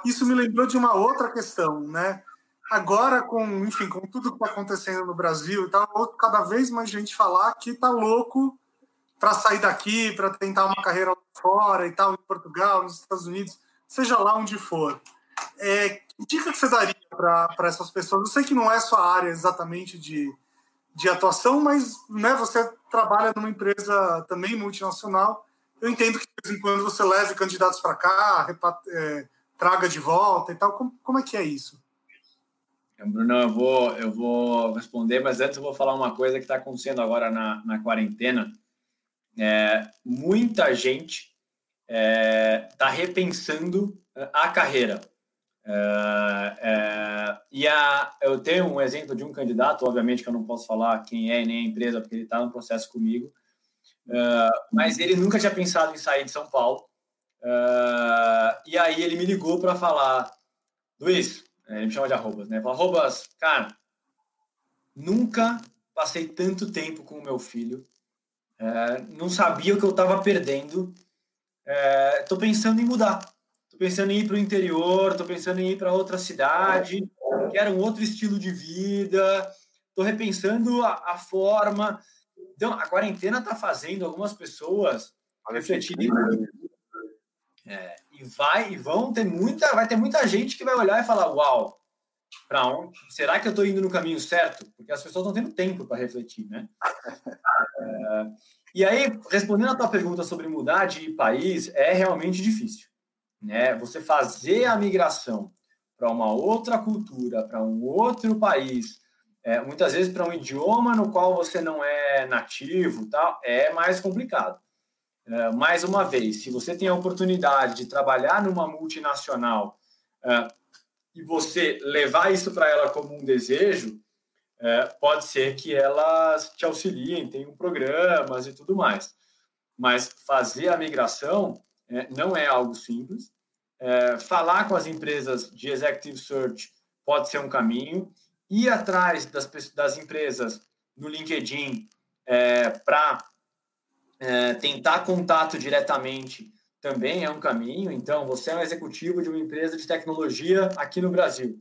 isso me lembrou de uma outra questão, né? Agora, com, enfim, com tudo que está acontecendo no Brasil e tal, cada vez mais gente falar que está louco para sair daqui, para tentar uma carreira fora e tal, em Portugal, nos Estados Unidos, seja lá onde for. É, que dica que você daria para essas pessoas? Eu sei que não é sua área exatamente de, de atuação, mas né, você trabalha numa empresa também multinacional eu entendo que de vez em quando você leve candidatos para cá, é, traga de volta e tal. Como, como é que é isso? Bruno, eu vou, eu vou responder, mas antes eu vou falar uma coisa que está acontecendo agora na, na quarentena. É, muita gente está é, tá repensando a carreira. É, é, e a, eu tenho um exemplo de um candidato, obviamente que eu não posso falar quem é nem a empresa, porque ele está no processo comigo, Uh, mas ele nunca tinha pensado em sair de São Paulo. E aí ele me ligou para falar, Luiz, ele me chama de arrobas, né? Arrobas, cara, nunca passei tanto tempo com o meu filho. É, não sabia o que eu estava perdendo. Estou é, pensando em mudar. Estou pensando em ir para o interior. Estou pensando em ir para outra cidade. Quero um outro estilo de vida. Estou repensando a, a, forma. Então, a quarentena está fazendo algumas pessoas refletirem. É, e vai e vão ter muita, vai ter muita gente que vai olhar e falar: "Uau, para onde? Será que eu estou indo no caminho certo?" Porque as pessoas estão tendo tempo para refletir, né? É, e aí, respondendo a tua pergunta sobre mudar de país, é realmente difícil, né? Você fazer a migração para uma outra cultura, para um outro país, é, muitas vezes para um idioma no qual você não é nativo, tal, é mais complicado. É, mais uma vez, se você tem a oportunidade de trabalhar numa multinacional é, e você levar isso para ela como um desejo, é, pode ser que elas te auxiliem, tenham programas e tudo mais. Mas fazer a migração é, não é algo simples. É, falar com as empresas de executive search pode ser um caminho. Ir atrás das, das empresas no LinkedIn é, para é, tentar contato diretamente também é um caminho. Então, você é um executivo de uma empresa de tecnologia aqui no Brasil.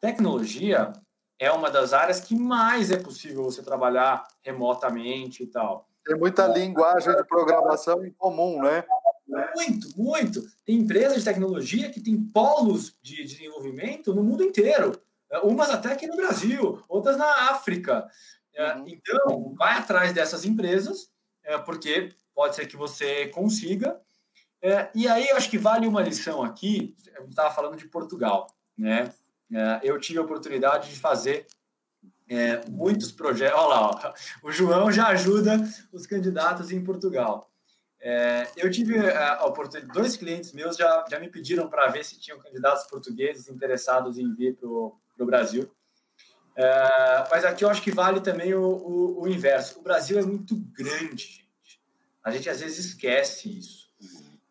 Tecnologia é uma das áreas que mais é possível você trabalhar remotamente e tal. Tem muita linguagem de programação em comum, né? Muito, muito. Tem empresas de tecnologia que têm polos de desenvolvimento no mundo inteiro. Umas até aqui no Brasil, outras na África. É, uhum. Então, vai atrás dessas empresas é, porque pode ser que você consiga. É, e aí eu acho que vale uma lição aqui. Eu estava falando de Portugal, né? É, eu tive a oportunidade de fazer é, muitos projetos. Olha lá, ó, o João já ajuda os candidatos em Portugal. É, eu tive a oportunidade, dois clientes meus já, já me pediram para ver se tinham candidatos portugueses interessados em vir para o Brasil. É, mas aqui eu acho que vale também o, o, o, inverso. O Brasil é muito grande, gente. A gente às vezes esquece isso.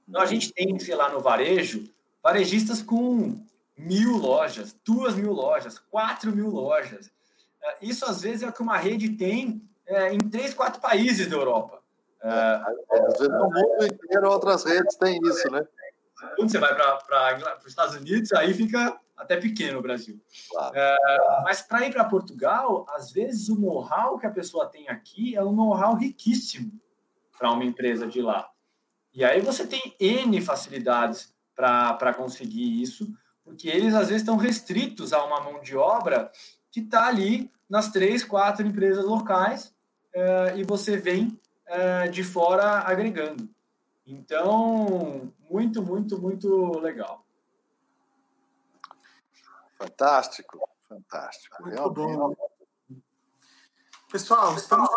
Então, a gente tem, sei lá, no varejo, varejistas com mil lojas, duas mil lojas, quatro mil lojas. É, isso às vezes é o que uma rede tem é, em três, quatro países da Europa. É, às vezes no mundo inteiro outras redes têm isso, né? Quando você vai para os Estados Unidos, aí fica até pequeno o Brasil. Claro. É, mas para ir para Portugal, às vezes o know-how que a pessoa tem aqui é um know-how riquíssimo para uma empresa de lá. E aí você tem N facilidades para conseguir isso, porque eles às vezes estão restritos a uma mão de obra que está ali nas três, quatro empresas locais é, e você vem é, de fora agregando. Então, muito, muito, muito legal. Fantástico, fantástico. Muito bom. Pessoal, estamos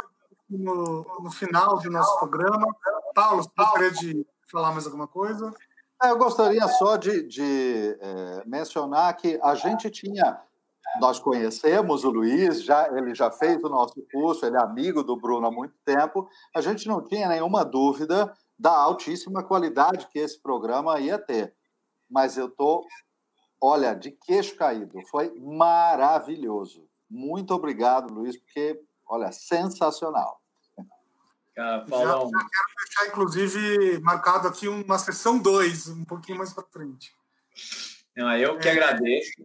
no, no, final do nosso programa. Paulo, você gostaria de falar mais alguma coisa? É, eu gostaria só de, de é, mencionar que a gente tinha, nós conhecemos o Luiz, já, ele já fez o nosso curso, ele é amigo do Bruno há muito tempo, a gente não tinha nenhuma dúvida da altíssima qualidade que esse programa ia ter. Mas eu estou olha, de queixo caído. Foi maravilhoso. Muito obrigado, Luiz, porque, olha, sensacional. Cara. Já, já quero deixar, inclusive, marcado aqui uma sessão 2, um pouquinho mais para frente. Não, eu que é. agradeço.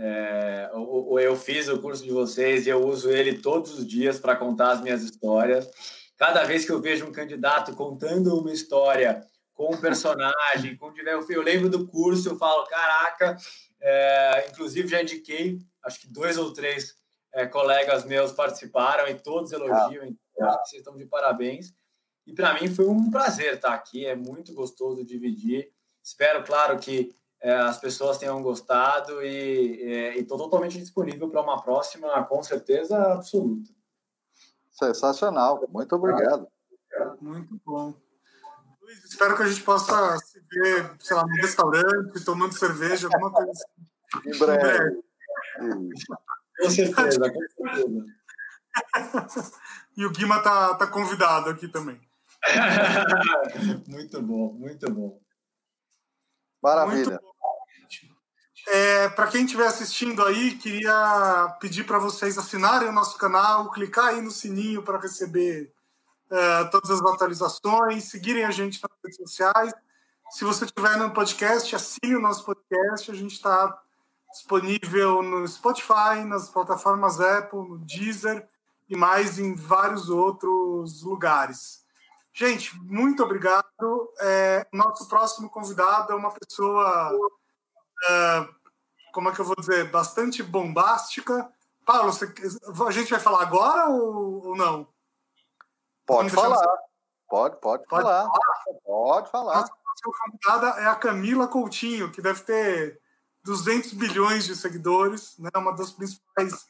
É, eu, fiz o curso de vocês e eu uso ele todos os dias para contar as minhas histórias. Cada vez que eu vejo um candidato contando uma história com um personagem, com eu lembro do curso, eu falo, caraca, é, inclusive já indiquei, acho que dois ou três é, colegas meus participaram e todos elogiam, então, acho que vocês estão de parabéns. E para mim foi um prazer estar aqui, é muito gostoso dividir. Espero, claro, que as pessoas tenham gostado e estou totalmente disponível para uma próxima, com certeza absoluta. Sensacional, muito obrigado. Muito bom. Luiz, espero que a gente possa se ver, sei lá, num restaurante, tomando cerveja, alguma coisa assim. Em breve. Com certeza, com certeza. e o Guima tá, tá convidado aqui também. muito bom, muito bom. Maravilha. É, para quem estiver assistindo aí, queria pedir para vocês assinarem o nosso canal, clicar aí no sininho para receber é, todas as atualizações, seguirem a gente nas redes sociais. Se você estiver no podcast, assine o nosso podcast. A gente está disponível no Spotify, nas plataformas Apple, no Deezer e mais em vários outros lugares. Gente, muito obrigado. É, nosso próximo convidado é uma pessoa, é, como é que eu vou dizer, bastante bombástica. Paulo, você, a gente vai falar agora ou, ou não? Pode falar. Pode, pode, pode falar. falar. Pode falar. Nossa convidada é a Camila Coutinho, que deve ter 200 bilhões de seguidores, né? uma das principais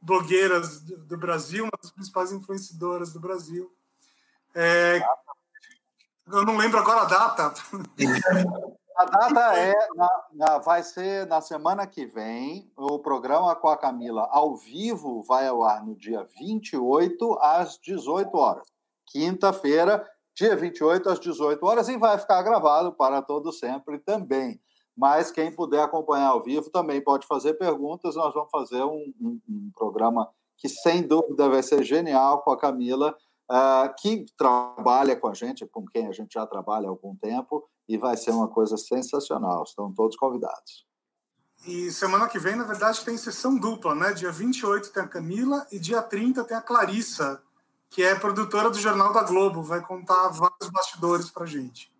blogueiras do Brasil, uma das principais influenciadoras do Brasil. É, eu não lembro agora a data. A data é, na, na, vai ser na semana que vem, o programa com a Camila ao vivo vai ao ar no dia 28 às 18 horas. Quinta-feira, dia 28 às 18 horas, e vai ficar gravado para todo sempre também. Mas quem puder acompanhar ao vivo também pode fazer perguntas. Nós vamos fazer um, um, um programa que, sem dúvida, vai ser genial com a Camila uh, que trabalha com a gente, com quem a gente já trabalha há algum tempo, e vai ser uma coisa sensacional. Estão todos convidados. E semana que vem, na verdade, tem sessão dupla, né? Dia 28 tem a Camila e dia 30 tem a Clarissa, que é produtora do Jornal da Globo, vai contar vários bastidores para gente.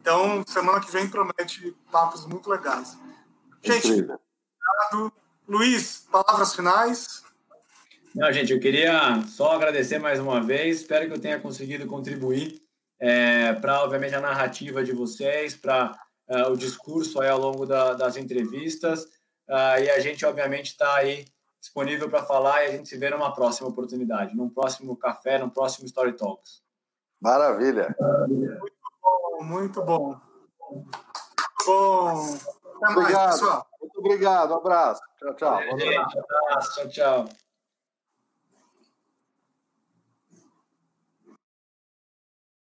Então, semana que vem promete papos muito legais. Gente, obrigado. Luiz, palavras finais. Não, gente, eu queria só agradecer mais uma vez. Espero que eu tenha conseguido contribuir é, para, obviamente, a narrativa de vocês, para uh, é, o discurso aí ao longo da, das entrevistas. Uh, e a gente, obviamente, está aí disponível para falar e a gente se vê numa próxima oportunidade, num próximo café, num próximo Story Talks. Maravilha. Muito bom, muito bom. Bom. Até obrigado. mais, pessoal. Muito obrigado. Um abraço. Tchau, tchau. Gente, abraço. Tchau, tchau.